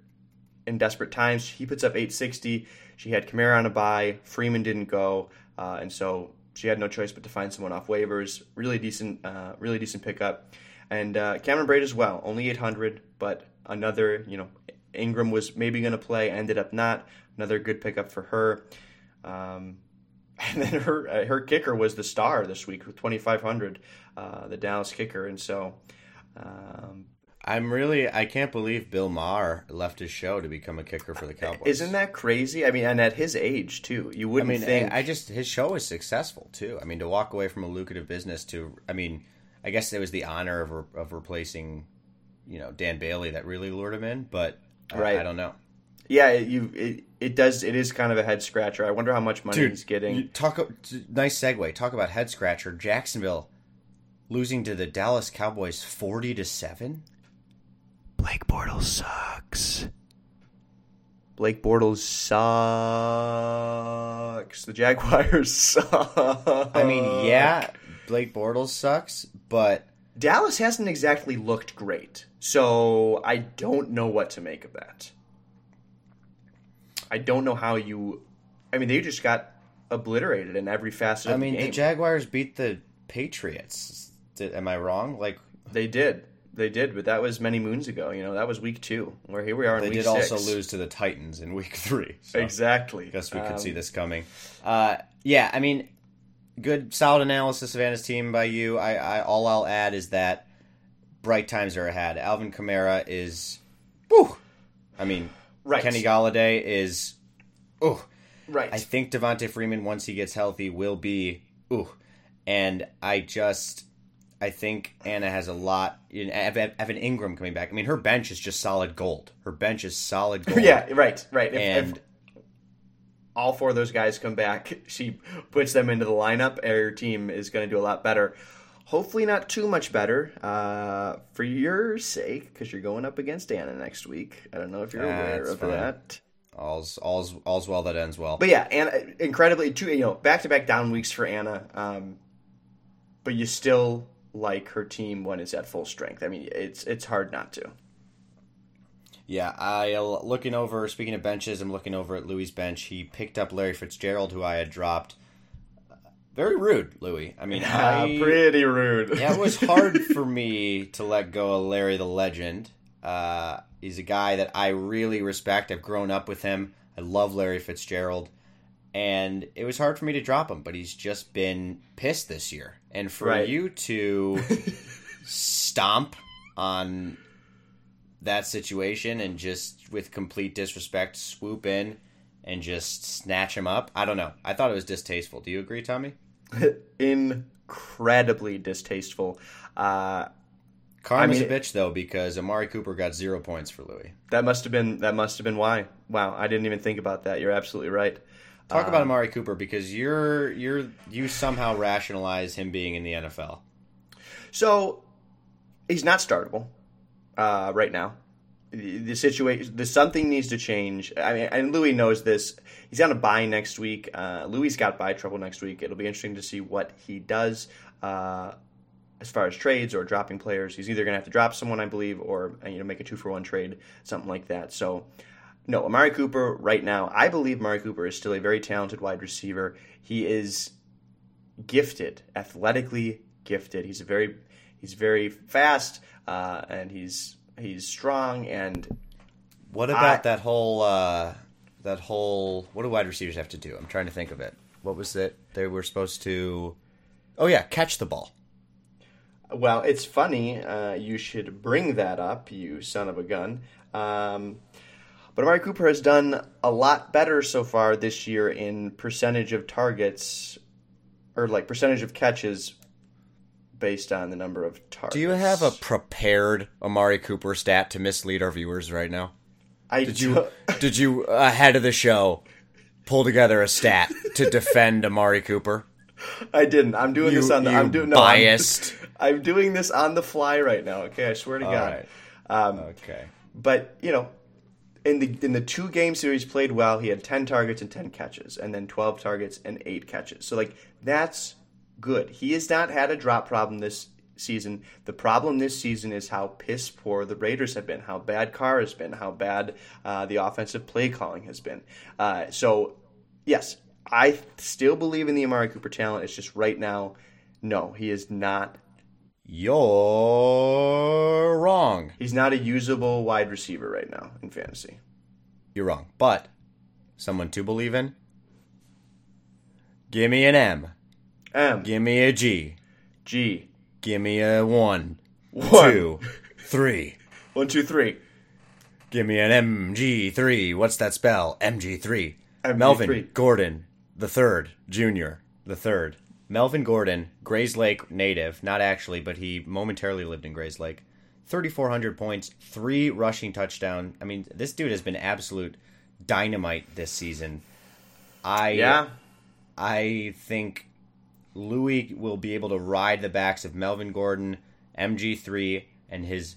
[SPEAKER 1] in desperate times. He puts up 860. She had Kamara on a bye. Freeman didn't go, uh, and so she had no choice but to find someone off waivers. Really decent, uh, really decent pickup. And uh, Cameron Brate as well, only 800, but another, you know, Ingram was maybe going to play, ended up not. Another good pickup for her. Um, and then her uh, her kicker was the star this week with 2,500, uh, the Dallas kicker, and so. Um,
[SPEAKER 2] I'm really I can't believe Bill Maher left his show to become a kicker for the Cowboys.
[SPEAKER 1] Isn't that crazy? I mean, and at his age too, you
[SPEAKER 2] I
[SPEAKER 1] wouldn't
[SPEAKER 2] mean,
[SPEAKER 1] think.
[SPEAKER 2] I I just his show was successful too. I mean, to walk away from a lucrative business to, I mean, I guess it was the honor of re- of replacing, you know, Dan Bailey that really lured him in. But I-
[SPEAKER 1] Right.
[SPEAKER 2] I, don't know.
[SPEAKER 1] yeah, you it, it does. It is kind of a head scratcher. I wonder how much money he's getting.
[SPEAKER 2] talk nice segue. Talk about head scratcher. Jacksonville losing to the Dallas Cowboys forty to seven.
[SPEAKER 1] Blake Bortles sucks. Blake Bortles sucks. The Jaguars suck.
[SPEAKER 2] I mean, yeah, Blake Bortles sucks, but
[SPEAKER 1] Dallas hasn't exactly looked great, so I don't know what to make of that. I don't know how you. I mean, they just got obliterated in every facet.
[SPEAKER 2] I mean,
[SPEAKER 1] the,
[SPEAKER 2] the. Jaguars beat the Patriots. Did, am I wrong? Like
[SPEAKER 1] they did, they did, but that was many moons ago. You know, that was week two. Where here we are in
[SPEAKER 2] they did
[SPEAKER 1] six.
[SPEAKER 2] also lose to the Titans in Week Three. So
[SPEAKER 1] Exactly.
[SPEAKER 2] I guess we could
[SPEAKER 1] Um,
[SPEAKER 2] see this coming. Uh, yeah, I mean, good, solid analysis of Anna's team by you. I, I all I'll add is that bright times are ahead. Alvin Kamara is, whew. I mean,
[SPEAKER 1] Right.
[SPEAKER 2] Kenny Golladay is, oh.
[SPEAKER 1] Right.
[SPEAKER 2] I think Devonta Freeman, once he gets healthy, will be ooh. And I just, I think Anna has a lot. You know, Ev- Ev- Evan Ingram coming back. I mean, her bench is just solid gold. Her bench is solid gold.
[SPEAKER 1] yeah. Right. Right. If,
[SPEAKER 2] And
[SPEAKER 1] if all four of those guys come back, she puts them into the lineup. Her team is going to do a lot better. Hopefully, not too much better uh, for your sake, because you're going up against Anna next week. I don't know if you're aware of
[SPEAKER 2] fine.
[SPEAKER 1] that.
[SPEAKER 2] all's all's all's well that ends well.
[SPEAKER 1] But yeah, Anna, incredibly two you know back to back down weeks for Anna. Um, but you still like her team when it's at full strength. I mean, it's it's hard not to.
[SPEAKER 2] Yeah, I uh, looking over. Speaking of benches, I'm looking over at Louis' bench. He picked up Larry Fitzgerald, who I had dropped. Very rude, Louis. I mean, I
[SPEAKER 1] pretty rude.
[SPEAKER 2] yeah, it was hard for me to let go of Larry the Legend. Uh, he's a guy that I really respect. I've grown up with him. I love Larry Fitzgerald. And it was hard for me to drop him, but he's just been pissed this year. And for
[SPEAKER 1] Right.
[SPEAKER 2] you to stomp on that situation and just with complete disrespect swoop in and just snatch him up, I don't know. I thought it was distasteful. Do you agree, Tommy?
[SPEAKER 1] incredibly distasteful. Uh,
[SPEAKER 2] Karma's
[SPEAKER 1] mean,
[SPEAKER 2] a bitch though because Amari Cooper got zero points for Louis.
[SPEAKER 1] that must have been that must have been why. Wow, I didn't even think about that. You're absolutely right.
[SPEAKER 2] Talk about Amari Cooper because you're you're you somehow rationalize him being in the NFL.
[SPEAKER 1] So he's not startable uh, right now. The, situation, the something needs to change. I mean, and Louis knows this. He's on a bye next week. Uh, Louis got bye trouble next week. It'll be interesting to see what he does uh, as far as trades or dropping players. He's either going to have to drop someone, I believe, or uh, you know make a two for one trade, something like that. So. No, Amari Cooper right now, I believe Amari Cooper is still a very talented wide receiver. He is gifted, athletically gifted. He's a very he's very fast uh, and he's he's strong and
[SPEAKER 2] What about
[SPEAKER 1] I-
[SPEAKER 2] that whole uh, that whole what do wide receivers have to do? I'm trying to think of it. What was it? They were supposed to Oh yeah, catch the ball.
[SPEAKER 1] well, it's funny. Uh, you should bring that up, you son of a gun. Um, but Amari Cooper has done a lot better so far this year in percentage of targets, or like percentage of catches, based on the number of targets.
[SPEAKER 2] Do you have a prepared Amari Cooper stat to mislead our viewers right now?
[SPEAKER 1] I
[SPEAKER 2] Did you did you ahead of the show pull together a stat to defend Amari Cooper?
[SPEAKER 1] I didn't. I'm doing
[SPEAKER 2] You-
[SPEAKER 1] this on the. I'm doing no, I'm-
[SPEAKER 2] biased.
[SPEAKER 1] I'm, doing this on the fly right now. Okay, I swear to
[SPEAKER 2] All
[SPEAKER 1] God.
[SPEAKER 2] right.
[SPEAKER 1] Um,
[SPEAKER 2] Okay.
[SPEAKER 1] but you know, in the in the two game series played well, he had ten targets and ten catches, and then twelve targets and eight catches. So like that's good. He has not had a drop problem this season. The problem this season is how piss poor the Raiders have been, how bad Carr has been, how bad uh, the offensive play calling has been. Uh, so yes, I still believe in the Amari Cooper talent. It's just right now, no, he is not.
[SPEAKER 2] You're wrong.
[SPEAKER 1] He's not a usable wide receiver right now in fantasy.
[SPEAKER 2] You're wrong. But someone to believe in? Give me an M.
[SPEAKER 1] M
[SPEAKER 2] Give me a G.
[SPEAKER 1] G
[SPEAKER 2] Give me a one,
[SPEAKER 1] One.
[SPEAKER 2] two, three.
[SPEAKER 1] one two three.
[SPEAKER 2] Give me an MG3. What's that spell? MG3.
[SPEAKER 1] MG3.
[SPEAKER 2] Melvin Gordon, the third, junior, the third. Melvin Gordon, Grayslake native, not actually, but he momentarily lived in Grayslake. 3,400 points, three rushing touchdown. I mean, this dude has been absolute dynamite this season. I
[SPEAKER 1] Yeah,
[SPEAKER 2] I think Louis will be able to ride the backs of Melvin Gordon, MG3, and his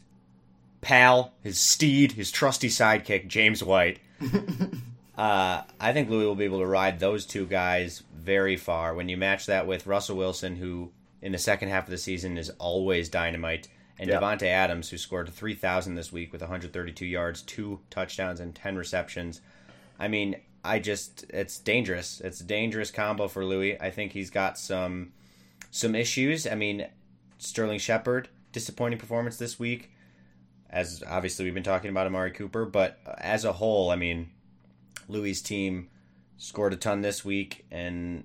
[SPEAKER 2] pal, his steed, his trusty sidekick, James White. uh, I think Louis will be able to ride those two guys very far. When you match that with Russell Wilson, who in the second half of the season is always dynamite, and
[SPEAKER 1] Yeah.
[SPEAKER 2] Davante Adams, who scored 3,000 this week with 132 yards, two touchdowns, and 10 receptions. I mean, I just it's dangerous. It's a dangerous combo for Louis. I think he's got some some issues. I mean, Sterling Shepard, disappointing performance this week. As obviously we've been talking about Amari Cooper, but as a whole, I mean, Louis' team scored a ton this week, and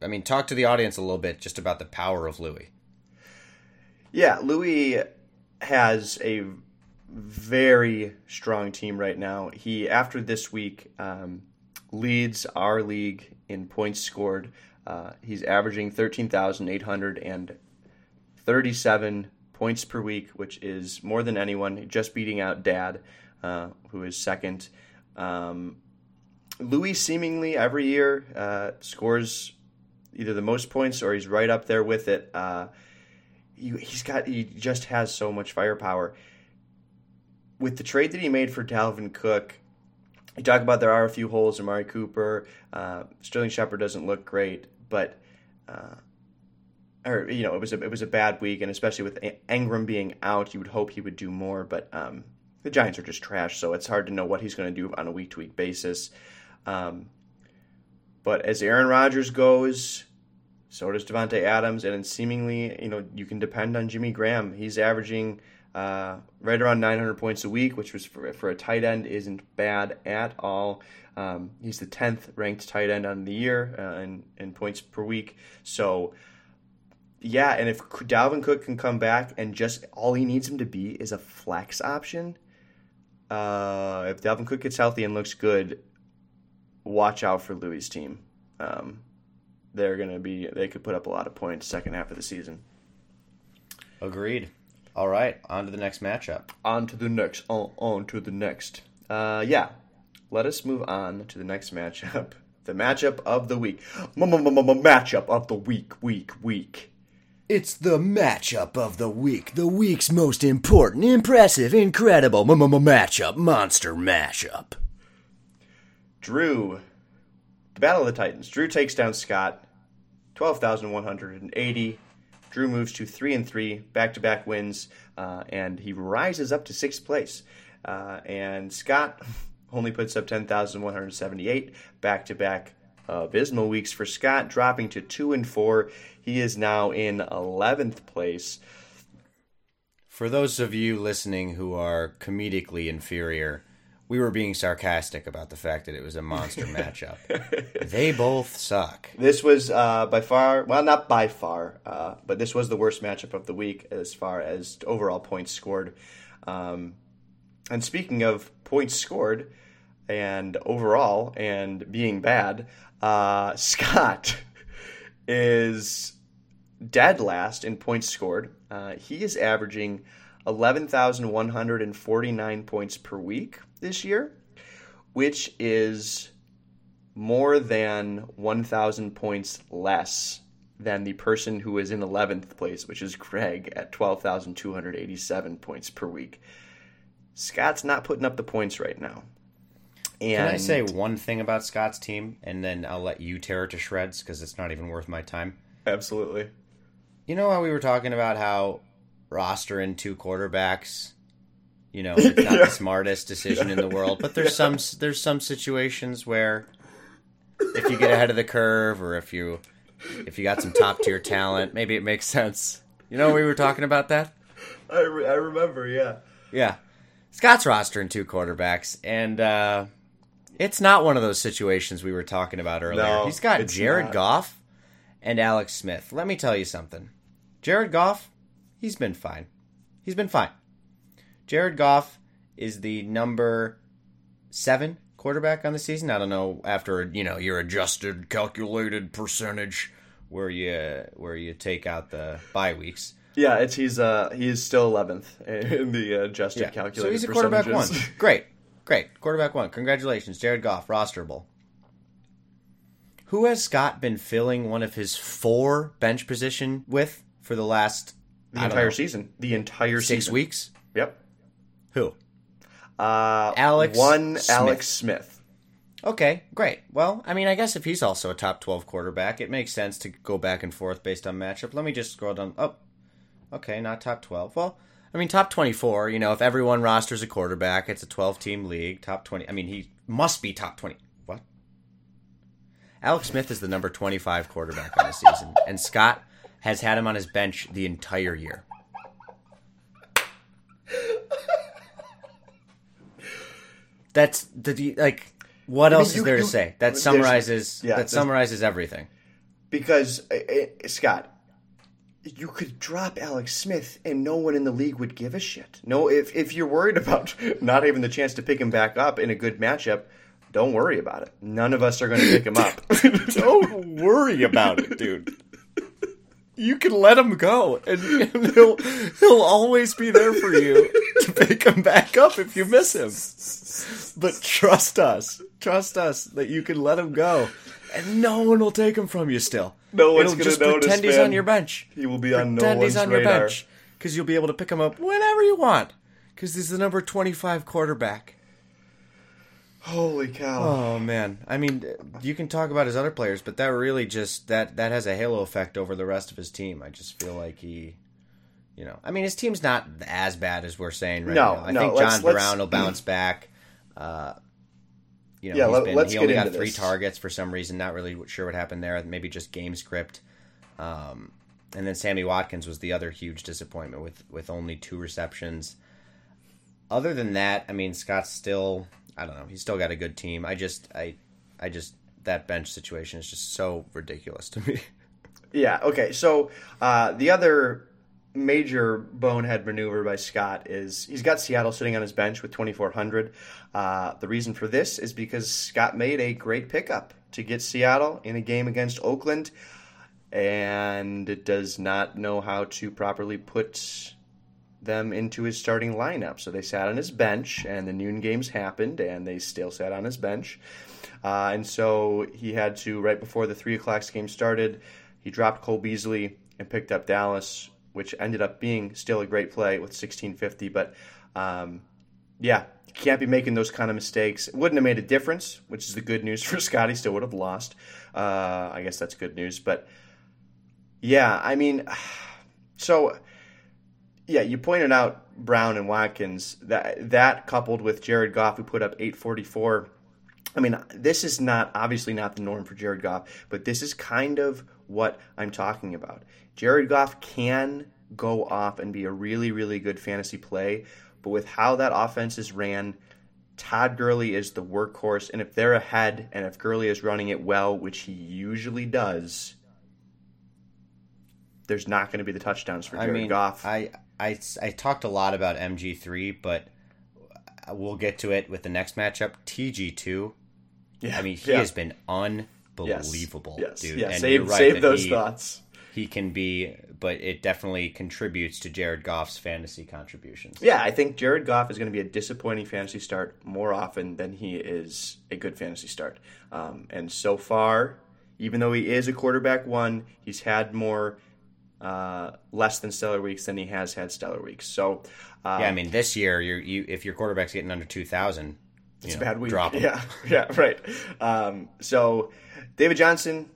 [SPEAKER 2] I mean, talk to the audience a little bit just about the power of Louis.
[SPEAKER 1] Yeah, Louis has a very strong team right now. He, after this week, um, leads our league in points scored. Uh, he's averaging 13,837 points per week, which is more than anyone, just beating out Dad, uh, who is second. Um, Louis seemingly every year uh, scores either the most points or he's right up there with it. Uh, he, he's got he just has so much firepower. With the trade that he made for Dalvin Cook, you talk about there are a few holes. Amari Cooper, uh, Sterling Shepard doesn't look great, but uh, or you know it was a it was a bad week, and especially with Ingram being out, you would hope he would do more. But um, the Giants are just trash, so it's hard to know what he's going to do on a week to week basis. Um, but as Aaron Rodgers goes, so does Davante Adams, and seemingly, you know, you can depend on Jimmy Graham. He's averaging uh, right around 900 points a week, which was for, for a tight end isn't bad at all. Um, he's the 10th ranked tight end on the year uh, in, in points per week. So, yeah, and if Dalvin Cook can come back and just all he needs him to be is a flex option, uh, if Dalvin Cook gets healthy and looks good, watch out for Louis' team. Um, they're going to be, they could put up a lot of points second half of the season.
[SPEAKER 2] Agreed. All right, on to the next matchup.
[SPEAKER 1] On to the next. On, on to the next. Uh, yeah, let us move on to the next matchup. The matchup of the week. Matchup of the week, week, week.
[SPEAKER 2] It's the matchup of the week. The week's most important, impressive, incredible matchup. Monster matchup.
[SPEAKER 1] Drew. The Battle of the Titans. Drew takes down Scott. 12,180 Drew moves to three and three, back to back wins, uh, and he rises up to sixth place. Uh, and Scott only puts up ten thousand one hundred seventy eight, back to back abysmal weeks for Scott, dropping to two and four. He is now in eleventh place.
[SPEAKER 2] For those of you listening who are comedically inferior, we were being sarcastic about the fact that it was a monster matchup. They both suck.
[SPEAKER 1] This was uh, by far, well, not by far, uh, but this was the worst matchup of the week as far as overall points scored. Um, and speaking of points scored and overall and being bad, uh, Scott is dead last in points scored. Uh, he is averaging 11,149 points per week this year, which is more than 1,000 points less than the person who is in 11th place, which is Greg at 12,287 points per week. Scott's not putting up the points right now. And
[SPEAKER 2] Can I say one thing about Scott's team, and then I'll let you tear it to shreds because it's not even worth my time?
[SPEAKER 1] absolutely.
[SPEAKER 2] You know how we were talking about how rostering two quarterbacks, you know, it's not
[SPEAKER 1] Yeah.
[SPEAKER 2] the smartest decision in the world, but there's some there's some situations where if you get ahead of the curve or if you if you got some top tier talent, maybe it makes sense. You know, we were talking about that.
[SPEAKER 1] I, re- I remember, yeah.
[SPEAKER 2] Yeah, Scott's rostering two quarterbacks, and uh, it's not one of those situations we were talking about earlier.
[SPEAKER 1] No,
[SPEAKER 2] He's got Jared
[SPEAKER 1] not.
[SPEAKER 2] Goff and Alex Smith. Let me tell you something. Jared Goff, he's been fine. He's been fine. Jared Goff is the number seven quarterback on the season. I don't know after you know your adjusted calculated percentage where you where you take out the bye weeks.
[SPEAKER 1] Yeah, it's he's uh he's still 11th in the adjusted
[SPEAKER 2] Yeah.
[SPEAKER 1] calculated
[SPEAKER 2] So he's a quarterback one. Great. Great. Quarterback one. Congratulations, Jared Goff, rosterable. Who has Scott been filling one of his four bench position with for the last
[SPEAKER 1] The entire
[SPEAKER 2] know,
[SPEAKER 1] season. The entire
[SPEAKER 2] six
[SPEAKER 1] season.
[SPEAKER 2] weeks?
[SPEAKER 1] Yep.
[SPEAKER 2] Who?
[SPEAKER 1] Uh,
[SPEAKER 2] Alex
[SPEAKER 1] one
[SPEAKER 2] Smith.
[SPEAKER 1] Alex Smith.
[SPEAKER 2] Okay, great. Well, I mean, I guess if he's also a top 12 quarterback, it makes sense to go back and forth based on matchup. Let me just scroll down. Oh, okay, not top 12. Well, I mean, top 24, you know, if everyone rosters a quarterback, it's a 12 team league. Top 20. I mean, he must be top 20. What? Alex Smith is the number 25 quarterback on the season, and Scott has had him on his bench the entire year. That's the like. What else
[SPEAKER 1] you-
[SPEAKER 2] is there to say? That summarizes.
[SPEAKER 1] yeah,
[SPEAKER 2] that summarizes everything.
[SPEAKER 1] Because uh, uh, Scott, you could drop Alex Smith and no one in the league would give a shit. No, if if you're worried about not having the chance to pick him back up in a good matchup, don't worry about it. None of us are going to pick him up.
[SPEAKER 2] Don't worry about it, dude. You can let him go, and, and he'll he'll always be there for you to pick him back up if you miss him. But trust us, trust us that you can let him go, and no one will take him from you. Still,
[SPEAKER 1] No one's
[SPEAKER 2] It'll
[SPEAKER 1] gonna
[SPEAKER 2] just
[SPEAKER 1] notice,
[SPEAKER 2] pretend he's
[SPEAKER 1] man.
[SPEAKER 2] on your bench.
[SPEAKER 1] he will be on no one's
[SPEAKER 2] he's on your bench because you'll be able to pick him up whenever you want because he's the number twenty-five quarterback.
[SPEAKER 1] Holy cow!
[SPEAKER 2] Oh man, I mean, you can talk about his other players, but that really just that that has a halo effect over the rest of his team. I just feel like he, you know, I mean, his team's not as bad as we're saying right
[SPEAKER 1] No,
[SPEAKER 2] now. I
[SPEAKER 1] no,
[SPEAKER 2] think John Brown will bounce back. Uh, you know,
[SPEAKER 1] Yeah, let-
[SPEAKER 2] been, he only got three
[SPEAKER 1] this.
[SPEAKER 2] targets for some reason. Not really sure what happened there. Maybe just game script. Um, and then Sammy Watkins was the other huge disappointment with with only two receptions. Other than that, I mean, Scott's still I don't know. He's still got a good team. I just I I just that bench situation is just so ridiculous to me.
[SPEAKER 1] Yeah. Okay. So uh, the other major bonehead maneuver by Scott is he's got Seattle sitting on his bench with 2,400. Uh, the reason for this is because Scott made a great pickup to get Seattle in a game against Oakland, and it does not know how to properly put them into his starting lineup. So they sat on his bench, and the noon games happened, and they still sat on his bench. Uh, and so he had to, right before the 3 o'clock game started, he dropped Cole Beasley and picked up Dallas, which ended up being still a great play with 1650. But um, yeah, can't be making those kind of mistakes. Wouldn't have made a difference, which is the good news for Scotty. Still would have lost. Uh, I guess that's good news. But yeah, I mean, so yeah, you pointed out Brown and Watkins. That that coupled with Jared Goff, who put up 844. I mean, this is not obviously not the norm for Jared Goff, but this is kind of what I'm talking about. Jared Goff can go off and be a really, really good fantasy play, but with how that offense is ran, Todd Gurley is the workhorse, and if they're ahead and if Gurley is running it well, which he usually does, there's not going to be the touchdowns for
[SPEAKER 2] I
[SPEAKER 1] Jared
[SPEAKER 2] mean,
[SPEAKER 1] Goff.
[SPEAKER 2] I, I I talked a lot about MG3, but we'll get to it with the next matchup. TG2.
[SPEAKER 1] yeah,
[SPEAKER 2] I mean, he
[SPEAKER 1] yeah.
[SPEAKER 2] has been unbelievable,
[SPEAKER 1] Yes,
[SPEAKER 2] dude.
[SPEAKER 1] yeah.
[SPEAKER 2] And
[SPEAKER 1] save
[SPEAKER 2] right
[SPEAKER 1] save those
[SPEAKER 2] he,
[SPEAKER 1] thoughts.
[SPEAKER 2] He can be, but it definitely contributes to Jared Goff's fantasy contributions.
[SPEAKER 1] Yeah, I think Jared Goff is going to be a disappointing fantasy start more often than he is a good fantasy start. Um, and so far, even though he is a quarterback one, he's had more uh, less than stellar weeks than he has had stellar weeks. So uh,
[SPEAKER 2] Yeah, I mean, this year, you're, you if your quarterback's getting under two thousand,
[SPEAKER 1] it's a bad week.
[SPEAKER 2] Drop him.
[SPEAKER 1] Yeah, yeah, right. Um, so David Johnson,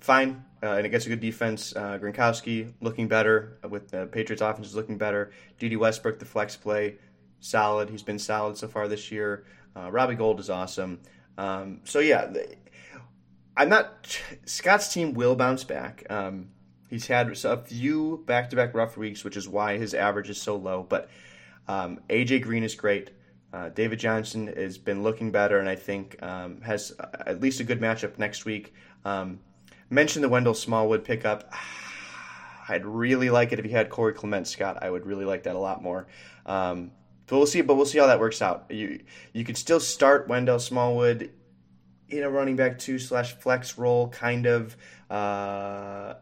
[SPEAKER 1] fine, uh, and against a good defense. Uh, Gronkowski looking better with the Patriots' offense is looking better. Dede Westbrook, the flex play, solid. He's been solid so far this year. Uh, Robbie Gould is awesome. Um, so yeah, I'm not. Scott's team will bounce back. Um, he's had a few back-to-back rough weeks, which is why his average is so low. But um, AJ Green is great. Uh, David Johnson has been looking better, and I think um, has uh, at least a good matchup next week. Um, mentioned the Wendell Smallwood pickup. I'd really like it if he had Corey Clement Scott. I would really like that a lot more. Um, but we'll see. But we'll see how that works out. You you could still start Wendell Smallwood in a running back two slash flex role, kind of, uh,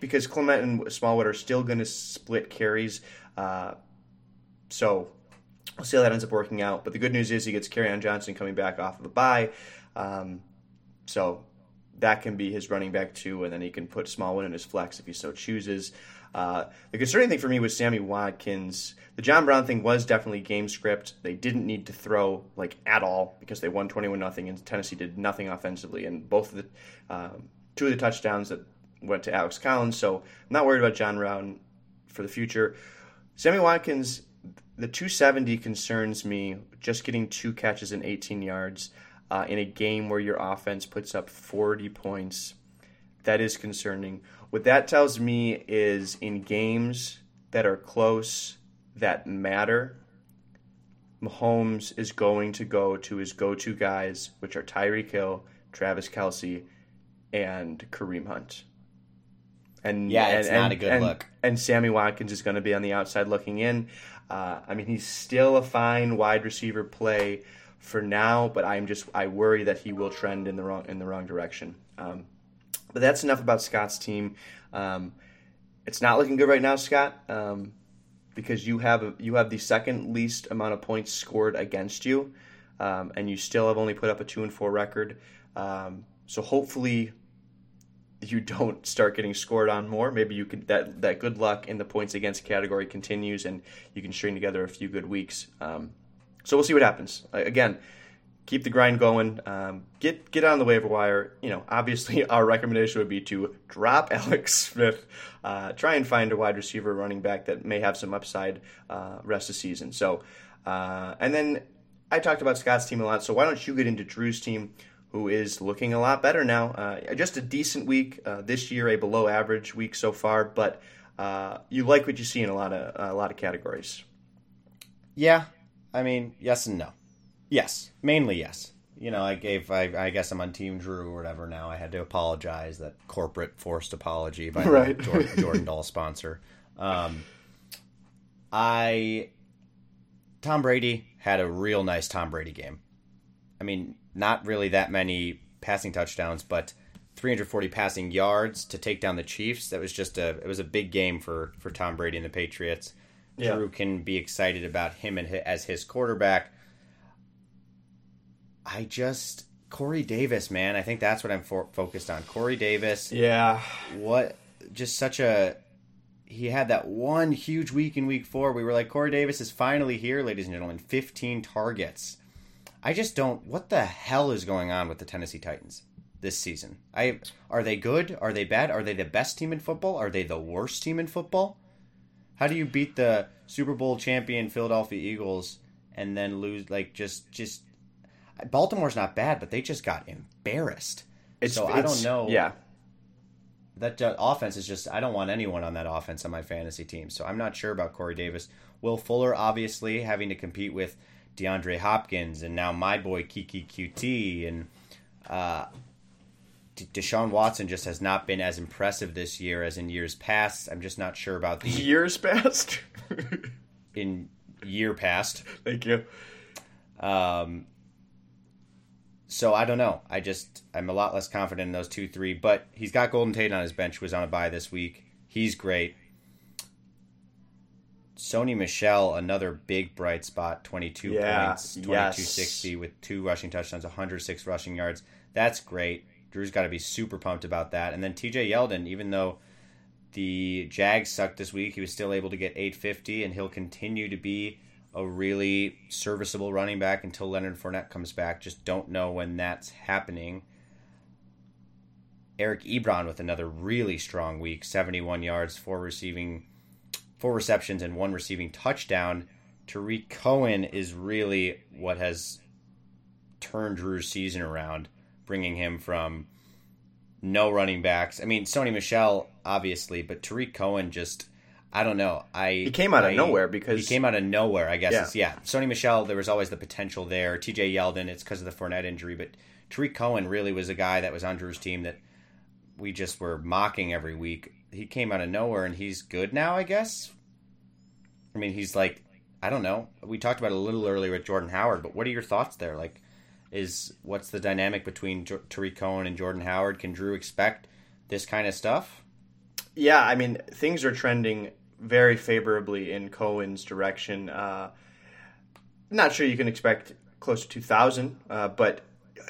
[SPEAKER 1] because Clement and Smallwood are still going to split carries. Uh, so we'll see how that ends up working out. But the good news is he gets on Johnson coming back off of a bye, um, so that can be his running back two, and then he can put Smallwood in his flex if he so chooses. Uh, the concerning thing for me was Sammy Watkins. The John Brown thing was definitely game script. They didn't need to throw like at all because they won twenty one nothing, and Tennessee did nothing offensively. And both of the um, two of the touchdowns that went to Alex Collins. So I'm not worried about John Brown for the future. Sammy Watkins, the 270 concerns me. Just getting two catches and 18 yards uh, in a game where your offense puts up 40 points, that is concerning. What that tells me is in games that are close, that matter, Mahomes is going to go to his go to guys, which are Tyreek Hill, Travis Kelce, and Kareem Hunt.
[SPEAKER 2] And yeah, it's
[SPEAKER 1] and,
[SPEAKER 2] not a good
[SPEAKER 1] and,
[SPEAKER 2] look.
[SPEAKER 1] And Sammy Watkins is going to be on the outside looking in. Uh, I mean, he's still a fine wide receiver play for now, but I'm just I worry that he will trend in the wrong in the wrong direction. Um, but that's enough about Scott's team. Um, it's not looking good right now, Scott, um, because you have you have the second least amount of points scored against you, um, and you still have only put up a two and four record. Um, so hopefully you don't start getting scored on more. Maybe you could that that good luck in the points against category continues, and you can string together a few good weeks. Um, so we'll see what happens. Again, keep the grind going. Um, get get on the waiver wire. You know, obviously our recommendation would be to drop Alex Smith. Uh, try and find a wide receiver, running back that may have some upside uh, rest of the season. So, uh, and then I talked about Scott's team a lot. So why don't you get into Drew's team? who is looking a lot better now. Uh, just a decent week uh, this year, a below average week so far, but uh, you like what you see in a lot of a lot of categories.
[SPEAKER 2] Yeah, I mean, yes and no. Yes, mainly yes. You know, I gave, I, I guess I'm on Team Drew or whatever now. I had to apologize, that corporate forced apology by right. Jordan, Jordan Doll sponsor. Um, I, Tom Brady had a real nice Tom Brady game. I mean, not really that many passing touchdowns, but 340 passing yards to take down the Chiefs. That was just a it was a big game for for Tom Brady and the Patriots. Yeah. Drew can be excited about him and his, as his quarterback. I just Corey Davis, man. I think that's what I'm for, focused on. Corey Davis.
[SPEAKER 1] Yeah.
[SPEAKER 2] What? Just such a. He had that one huge week in week four. We were like, Corey Davis is finally here, ladies and gentlemen. 15 targets. I just don't. What the hell is going on with the Tennessee Titans this season? I are they good? Are they bad? Are they the best team in football? Are they the worst team in football? How do you beat the Super Bowl champion Philadelphia Eagles and then lose? Like just just Baltimore's not bad, but they just got embarrassed. It's, so I don't know.
[SPEAKER 1] Yeah,
[SPEAKER 2] that uh, offense is just I don't want anyone on that offense on my fantasy team. So I'm not sure about Corey Davis. Will Fuller obviously having to compete with DeAndre Hopkins, and now my boy Keke Coutee. and uh, Deshaun Watson just has not been as impressive this year as in years past. I'm just not sure about the
[SPEAKER 1] years past.
[SPEAKER 2] in year past,
[SPEAKER 1] thank you.
[SPEAKER 2] Um, so I don't know. I just I'm a lot less confident in those two three, but he's got Golden Tate on his bench. Who was on a bye this week. He's great. Sony Michel, another big bright spot, 22 yeah, points, 2260 yes. with two rushing touchdowns, 106 rushing yards. That's great. Drew's got to be super pumped about that. And then TJ Yeldon, even though the Jags sucked this week, he was still able to get 850, and he'll continue to be a really serviceable running back until Leonard Fournette comes back. Just don't know when that's happening. Eric Ebron with another really strong week, 71 yards, four receiving four receptions and one receiving touchdown. Tarik Cohen is really what has turned Drew's season around, bringing him from no running backs. I mean, Sony Michel, obviously, but Tarik Cohen just. I don't know. I
[SPEAKER 1] he came out
[SPEAKER 2] I,
[SPEAKER 1] of nowhere because
[SPEAKER 2] he came out of nowhere. I guess. Yeah. yeah. Sony Michel, there was always the potential there. T.J. Yeldon, it's because of the Fournette injury, but Tarik Cohen really was a guy that was on Drew's team that we just were mocking every week. He came out of nowhere and he's good now. I guess I mean, he's like, I don't know. We talked about it a little earlier with Jordan Howard, but what are your thoughts there? Like, is what's the dynamic between J- Tarik Cohen and Jordan Howard? Can Drew expect this kind of stuff?
[SPEAKER 1] Yeah, I mean, things are trending very favorably in Cohen's direction. Uh, not sure you can expect close to 2,000, uh, but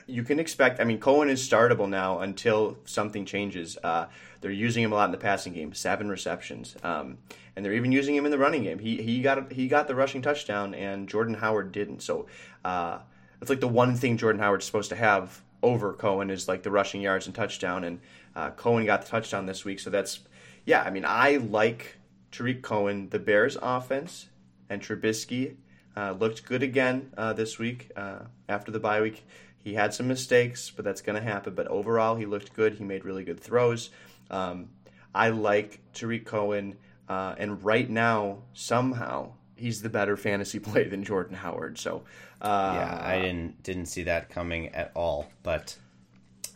[SPEAKER 1] you can expect. I mean, Cohen is startable now until something changes. Uh, they're using him a lot in the passing game, seven receptions, um, and they're even using him in the running game. He he got he got the rushing touchdown, and Jordan Howard didn't. So uh, it's like the one thing Jordan Howard's supposed to have over Cohen is like the rushing yards and touchdown, and uh, Cohen got the touchdown this week. So that's yeah. I mean, I like Tarik Cohen. The Bears offense and Trubisky uh, looked good again uh, this week uh, after the bye week. He had some mistakes, but that's going to happen. But overall, he looked good. He made really good throws. Um, I like Tarik Cohen, uh, and right now, somehow, he's the better fantasy play than Jordan Howard. So, uh,
[SPEAKER 2] yeah, I didn't didn't see that coming at all. But,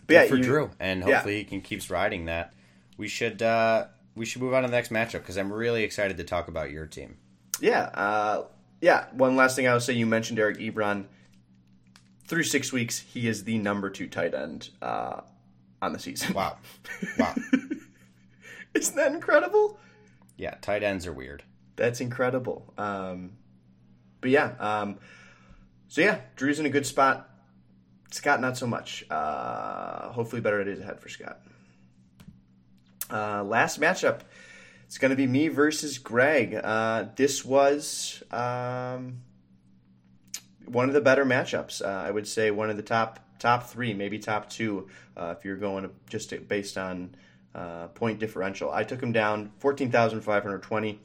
[SPEAKER 1] but yeah,
[SPEAKER 2] for
[SPEAKER 1] you,
[SPEAKER 2] Drew, and hopefully yeah. he can keeps riding that. We should uh, we should move on to the next matchup because I'm really excited to talk about your team.
[SPEAKER 1] Yeah, uh, yeah. One last thing I would say: you mentioned Eric Ebron. Through six weeks, he is the number two tight end uh, on the season.
[SPEAKER 2] Wow, wow!
[SPEAKER 1] Isn't that incredible?
[SPEAKER 2] Yeah, tight ends are weird.
[SPEAKER 1] That's incredible. Um, but yeah, um, so yeah, Drew's in a good spot. Scott, not so much. Uh, hopefully, better days ahead for Scott. Uh, last matchup, it's going to be me versus Greg. Uh, this was um, one of the better matchups. Uh, I would say one of the top top three, maybe top two, uh, if you're going just based on uh, point differential. I took him down fourteen thousand five hundred twenty.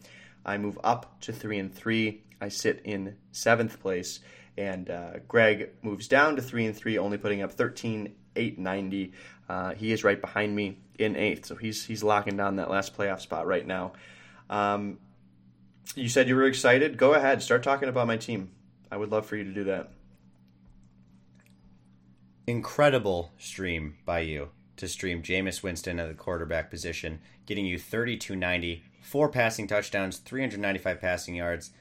[SPEAKER 1] I move up to three and three. I sit in seventh place, and uh, Greg moves down to three and three, only putting up thirteen eight ninety. He is right behind me in eighth, so he's he's locking down that last playoff spot right now. Um, you said you were excited. Go ahead, start talking about my team. I would love for you to do that.
[SPEAKER 2] Incredible stream by you to stream Jameis Winston at the quarterback position, getting you 3290, four passing touchdowns, 395 passing yards.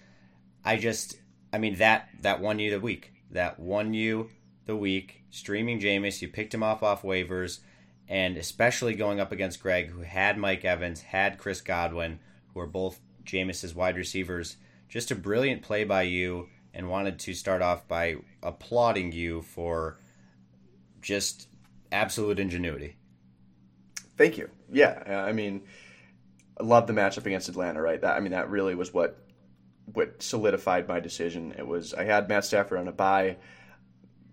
[SPEAKER 2] I just, I mean that that won you the week. That won you the week. Streaming Jameis, you picked him off off waivers, and especially going up against Greg, who had Mike Evans, had Chris Godwin, who are both Jameis's wide receivers. Just a brilliant play by you, and wanted to start off by applauding you for just absolute ingenuity.
[SPEAKER 1] Thank you. Yeah, I mean, I love the matchup against Atlanta. Right? That I mean, that really was what what solidified my decision. It was I had Matt Stafford on a bye,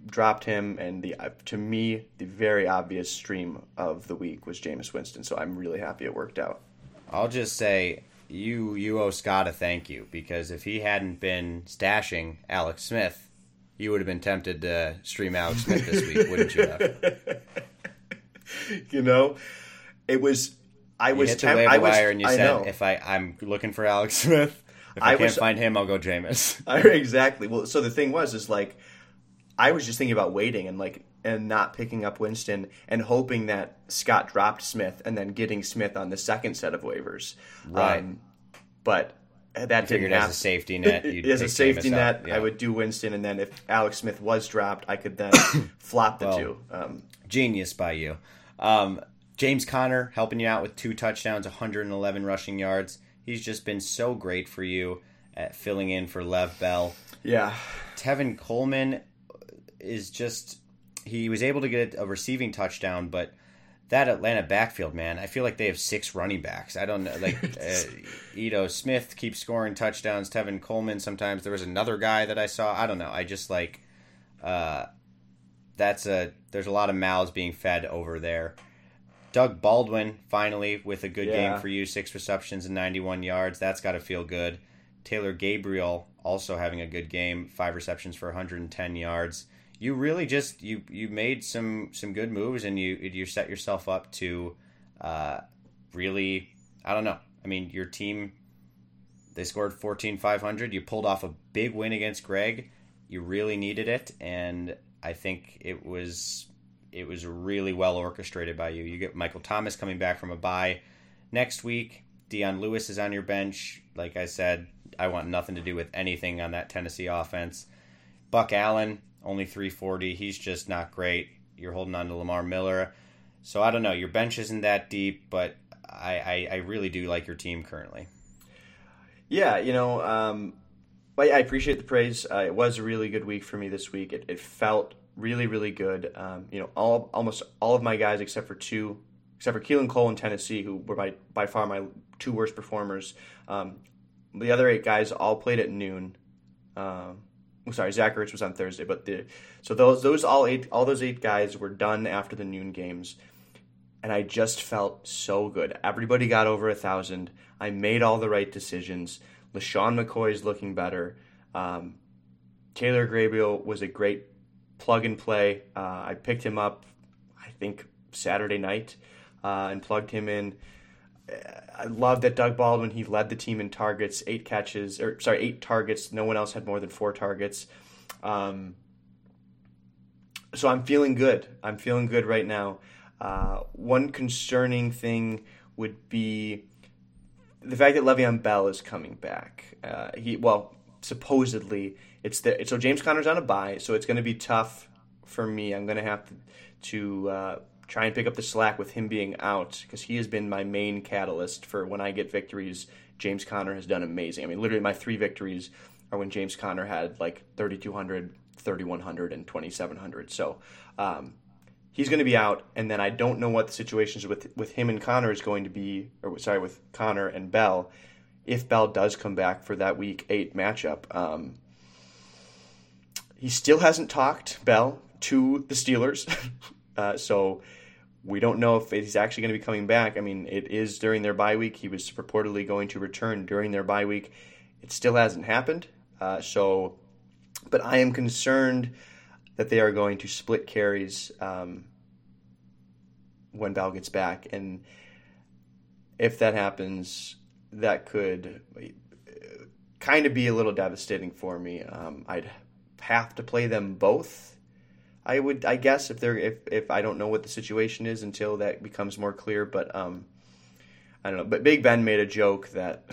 [SPEAKER 1] dropped him, and the uh, to me the very obvious stream of the week was Jameis Winston. So I'm really happy it worked out.
[SPEAKER 2] I'll just say you you owe Scott a thank you because if he hadn't been stashing Alex Smith, you would have been tempted to stream Alex Smith this week, wouldn't you have?
[SPEAKER 1] you know, it was. I
[SPEAKER 2] you
[SPEAKER 1] was
[SPEAKER 2] hit the temp- waiver wire and you I said, know. "If I I'm looking for Alex Smith, if I, I can't was, find him, I'll go Jameis."
[SPEAKER 1] exactly. Well, so the thing was, is like, I was just thinking about waiting and like and not picking up Winston and hoping that Scott dropped Smith and then getting Smith on the second set of waivers.
[SPEAKER 2] Right. Um,
[SPEAKER 1] but that didn't
[SPEAKER 2] figured as a safety net.
[SPEAKER 1] as a safety net, yeah. I would do Winston, and then if Alex Smith was dropped, I could then flop the well, two. Um,
[SPEAKER 2] genius by you. Um, James Conner helping you out with two touchdowns, 111 rushing yards. He's just been so great for you at filling in for Lev Bell.
[SPEAKER 1] Yeah.
[SPEAKER 2] Tevin Coleman is just he was able to get a receiving touchdown, but that Atlanta backfield, man, I feel like they have six running backs. I don't know, like uh, Ito Smith keeps scoring touchdowns. Tevin Coleman sometimes. There was another guy that I saw. I don't know. I just like uh, that's a there's a lot of mouths being fed over there. Doug Baldwin finally with a good yeah. game for you, six receptions and 91 yards. That's got to feel good. Taylor Gabriel also having a good game, five receptions for 110 yards you really just you you made some some good moves and you you set yourself up to uh, really I don't know. I mean, your team they scored 14,500. You pulled off a big win against Greg. You really needed it, and I think it was it was really well orchestrated by you. You get Michael Thomas coming back from a bye next week. Dion Lewis is on your bench. Like I said, I want nothing to do with anything on that Tennessee offense. Buck Allen, only 340. He's just not great. You're holding on to Lamar Miller. So I don't know. Your bench isn't that deep, but I, I, I really do like your team currently.
[SPEAKER 1] Yeah, you know, um, I appreciate the praise. Uh, it was a really good week for me this week. It, it felt really, really good. Um, you know, all almost all of my guys except for two, except for Keelan Cole in Tennessee, who were by by far my two worst performers. Um, the other eight guys all played at noon. Um, sorry, Zach Ertz was on Thursday, but the so those those all eight all those eight guys were done after the noon games, and I just felt so good. Everybody got over a thousand. I made all the right decisions. LeSean McCoy is looking better. Um, Taylor Gabriel was a great plug and play. Uh, I picked him up, I think Saturday night, uh, and plugged him in. I love that Doug Baldwin he led the team in targets, eight catches or sorry, eight targets. No one else had more than four targets. Um, so I'm feeling good. I'm feeling good right now. Uh, one concerning thing would be the fact that Le'Veon Bell is coming back. Uh, he well, supposedly it's the so James Conner's on a bye, so it's going to be tough for me. I'm going to have to to uh, try and pick up the slack with him being out because he has been my main catalyst for when I get victories. James Conner has done amazing. I mean, literally my three victories are when James Conner had like 3,200, 3,100, and 2,700. So um, he's going to be out, and then I don't know what the situations with with him and Conner is going to be, or sorry, with Conner and Bell. If Bell does come back for that Week Eight matchup, um, he still hasn't talked Bell to the Steelers, uh, so we don't know if he's actually going to be coming back. I mean, it is during their bye week. He was reportedly going to return during their bye week. It still hasn't happened. Uh, so, but I am concerned that they are going to split carries um, when Bell gets back, and if that happens, that could kind of be a little devastating for me. Um, I'd have to play them both I would, I guess, if they're if if I don't know what the situation is until that becomes more clear. But um, I don't know. But Big Ben made a joke that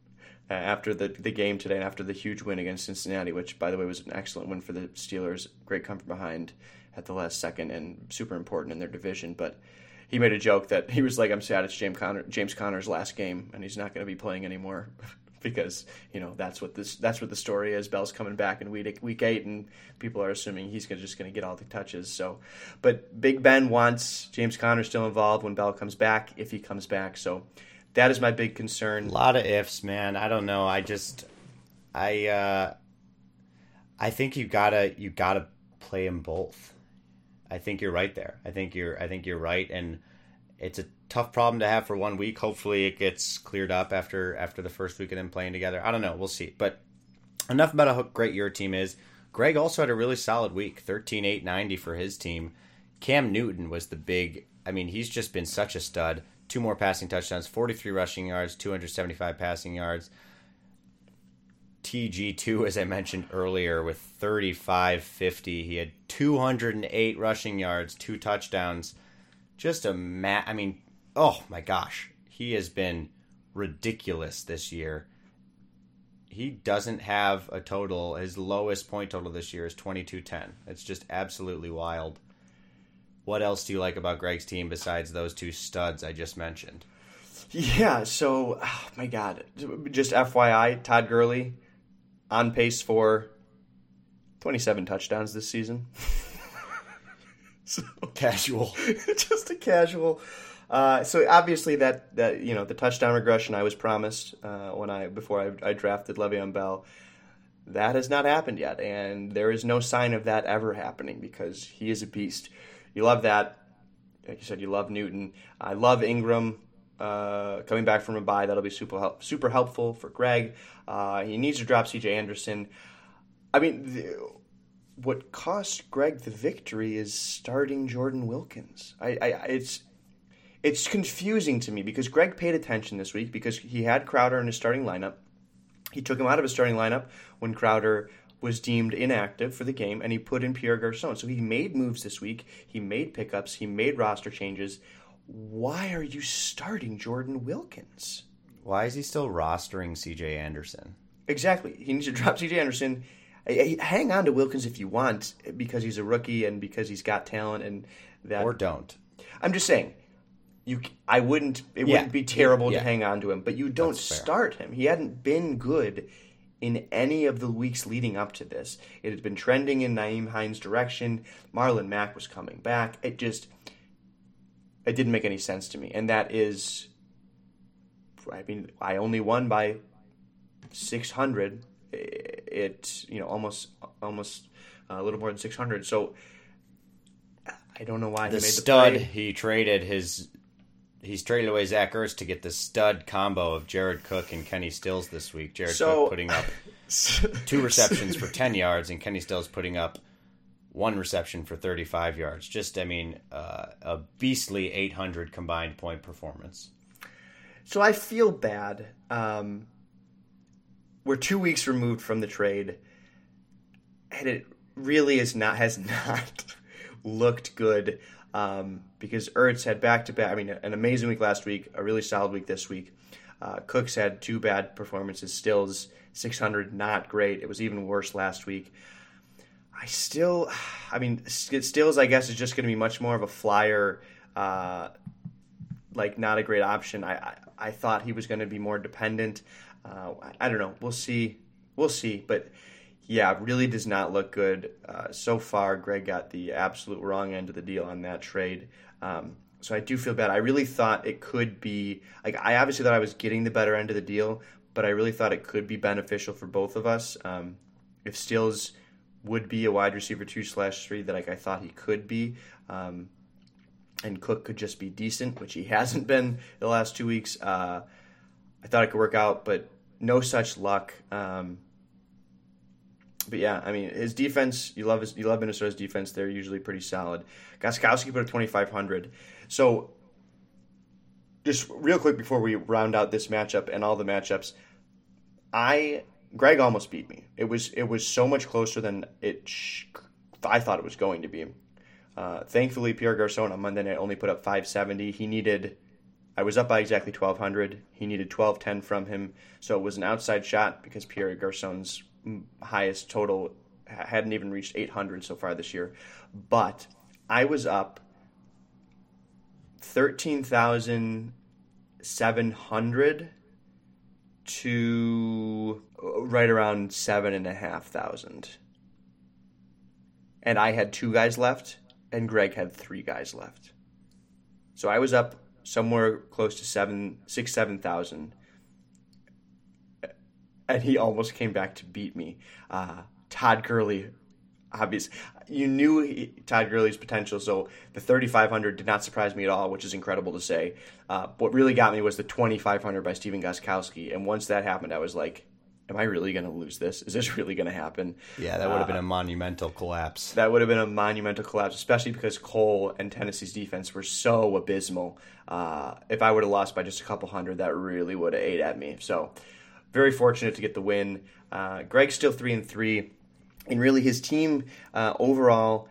[SPEAKER 1] after the the game today, and after the huge win against Cincinnati, which by the way was an excellent win for the Steelers, great come from behind at the last second and super important in their division, but. He made a joke that he was like, "I'm sad it's James Conner, James Conner's last game, and he's not going to be playing anymore." because you know that's what this that's what the story is. Bell's coming back in week week eight, and people are assuming he's gonna, just going to get all the touches. So, but Big Ben wants James Conner still involved when Bell comes back, if he comes back. So, that is my big concern.
[SPEAKER 2] A lot of ifs, man. I don't know. I just, I, uh, I think you gotta you gotta play them both. I think you're right there. I think you're I think you're right, and it's a tough problem to have for one week. Hopefully, it gets cleared up after after the first week of them playing together. I don't know. We'll see. But enough about how great your team is. Greg also had a really solid week 13 8 90 for his team. Cam Newton was the big, I mean, he's just been such a stud. Two more passing touchdowns, 43 rushing yards, 275 passing yards. TG2, as I mentioned earlier, with 35 50. He had 208 rushing yards, two touchdowns. Just a mat. I mean, oh my gosh, he has been ridiculous this year. He doesn't have a total. His lowest point total this year is 2210. It's just absolutely wild. What else do you like about Greg's team besides those two studs I just mentioned?
[SPEAKER 1] Yeah, so, oh my God. Just FYI, Todd Gurley on pace for 27 touchdowns this season.
[SPEAKER 2] so, casual.
[SPEAKER 1] just a casual. Uh, so obviously that that you know the touchdown regression I was promised uh, when I before I, I drafted Le'Veon Bell, that has not happened yet, and there is no sign of that ever happening because he is a beast. You love that, like you said, you love Newton. I love Ingram uh, coming back from a bye. That'll be super help, super helpful for Greg. Uh, he needs to drop C.J. Anderson. I mean. The, what cost Greg the victory is starting Jordan Wilkins. I, I, it's it's confusing to me because Greg paid attention this week because he had Crowder in his starting lineup. He took him out of his starting lineup when Crowder was deemed inactive for the game, and he put in Pierre Garcon. So he made moves this week. He made pickups. He made roster changes. Why are you starting Jordan Wilkins?
[SPEAKER 2] Why is he still rostering CJ Anderson?
[SPEAKER 1] Exactly. He needs to drop CJ Anderson. Hang on to Wilkins if you want, because he's a rookie and because he's got talent, and that.
[SPEAKER 2] Or don't.
[SPEAKER 1] I'm just saying you I wouldn't it yeah. wouldn't be terrible yeah. to hang on to him, but you don't start him. He hadn't been good in any of the weeks leading up to this. It had been trending in Nyheim Hines' direction. Marlon Mack was coming back. It just it didn't make any sense to me. And that is I mean, I only won by 600. It, you know, almost almost a little more than 600. So I don't know why
[SPEAKER 2] the
[SPEAKER 1] he made
[SPEAKER 2] stud
[SPEAKER 1] the play.
[SPEAKER 2] he traded his he's traded away Zach Ertz to get the stud combo of Jared Cook and Kenny Stills this week. Jared
[SPEAKER 1] So-
[SPEAKER 2] Cook putting up two receptions for 10 yards and Kenny Stills putting up one reception for 35 yards. Just I mean uh, a beastly 800 combined point performance.
[SPEAKER 1] So I feel bad. Um, we're two weeks removed from the trade, and it really is not has not looked good um, because Ertz had back to back. I mean, an amazing week last week, a really solid week this week. Uh, Cooks had two bad performances. Stills 600, not great. It was even worse last week. I still, I mean, Stills, I guess, is just going to be much more of a flyer. Uh, like not a great option. I I, I thought he was going to be more dependent. Uh, I, don't know. We'll see. We'll see. But yeah, really does not look good uh, so far. Greg got the absolute wrong end of the deal on that trade. Um, so I do feel bad. I really thought it could be like I obviously thought I was getting the better end of the deal, but I really thought it could be beneficial for both of us. Um, if Stills would be a wide receiver two slash three that like I thought he could be. Um, and Cook could just be decent, which he hasn't been the last two weeks. Uh, I thought it could work out, but no such luck. Um, but yeah, I mean, his defense, you love his, you love Minnesota's defense. They're usually pretty solid. Gostkowski put up 2,500. So, just real quick before we round out this matchup and all the matchups, I Greg almost beat me. It was it was so much closer than it sh- I thought it was going to be. Uh, thankfully, Pierre Garcon on Monday night only put up 570. He needed, I was up by exactly 1200. He needed 1210 from him, so it was an outside shot because Pierre Garcon's highest total hadn't even reached 800 so far this year. But I was up 13,700 to right around seven and a half thousand. And I had two guys left and Greg had three guys left. So I was up somewhere close to seven, six, seven thousand, and he almost came back to beat me. Uh, Todd Gurley, obvious, you knew he, Todd Gurley's potential, so the thirty five hundred did not surprise me at all, which is incredible to say. Uh, what really got me was the twenty five hundred by Stephen Gostkowski, and once that happened, I was like, "Am I really going to lose this? Is this really going to happen?"
[SPEAKER 2] Yeah, that would have been a monumental collapse.
[SPEAKER 1] That would have been a monumental collapse, especially because Cole and Tennessee's defense were so abysmal. Uh, if I would have lost by just a couple hundred, that really would have ate at me. So, very fortunate to get the win. Uh, Greg's still three and three, and really his team uh, overall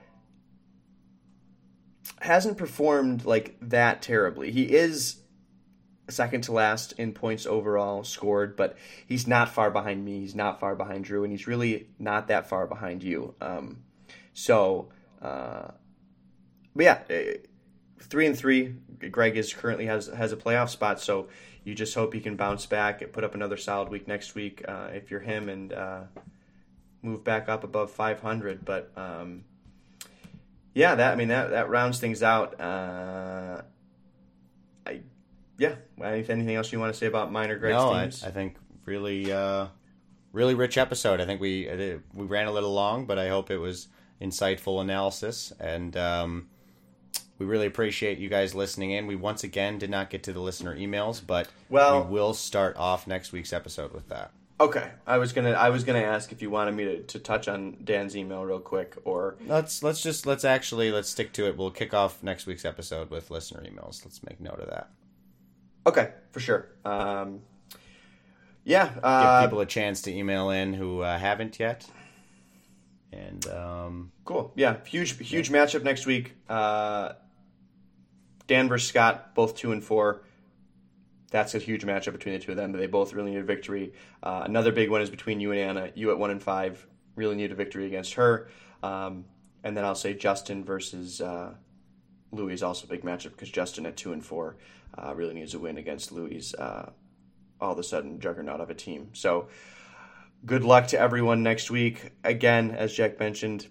[SPEAKER 1] hasn't performed like that terribly. He is second to last in points overall scored, but he's not far behind me. He's not far behind Drew, and he's really not that far behind you. Um, so, uh, but yeah, eh, three and three. Greg is currently has has a playoff spot, so you just hope he can bounce back and put up another solid week next week uh, if you're him and uh, move back up above 500. But um, yeah, that I mean that that rounds things out. Uh, I yeah. Anything else you want to say about minor Greg's
[SPEAKER 2] no, I,
[SPEAKER 1] teams?
[SPEAKER 2] I think really, uh, really rich episode. I think we we ran a little long, but I hope it was insightful analysis, and um, we really appreciate you guys listening in. We once again did not get to the listener emails, but
[SPEAKER 1] Well-
[SPEAKER 2] we will start off next week's episode with that.
[SPEAKER 1] Okay, I was gonna I was gonna ask if you wanted me to, to touch on Dan's email real quick, or
[SPEAKER 2] Let's let's just let's actually let's stick to it. We'll kick off next week's episode with listener emails. Let's make note of that.
[SPEAKER 1] Okay, for sure. Um, yeah,
[SPEAKER 2] Give
[SPEAKER 1] uh,
[SPEAKER 2] people a chance to email in who uh, haven't yet. And um,
[SPEAKER 1] cool. Yeah, huge huge matchup next week. Uh, Dan versus Scott, both two and four. That's a huge matchup between the two of them. But they both really need a victory. Uh, another big one is between you and Anna. You at one and five really need a victory against her. Um, and then I'll say Justin versus uh, Louis is also a big matchup because Justin at two and four uh, really needs a win against Louis. Uh, all of a sudden, juggernaut of a team. So good luck to everyone next week. Again, as Jack mentioned,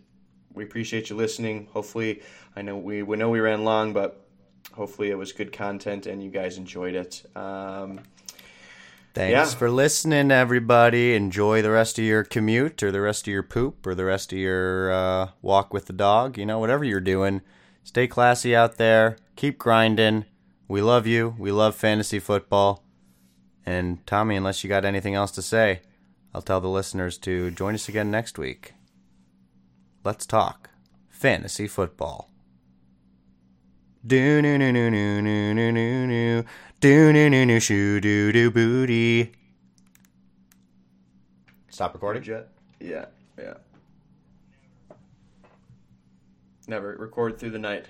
[SPEAKER 1] we appreciate you listening. Hopefully, I know we we know we ran long, but hopefully it was good content and you guys enjoyed it. Um,
[SPEAKER 2] Thanks
[SPEAKER 1] Yeah.
[SPEAKER 2] for listening, everybody. Enjoy the rest of your commute or the rest of your poop or the rest of your uh, walk with the dog. You know, whatever you're doing, stay classy out there. Keep grinding. We love you. We love fantasy football. And Tommy, unless you got anything else to say, I'll tell the listeners to join us again next week. Let's talk fantasy football. Do no no no no no no no no do no doo doo booty. Stop recording.
[SPEAKER 1] Yeah, yeah. Never record through the night.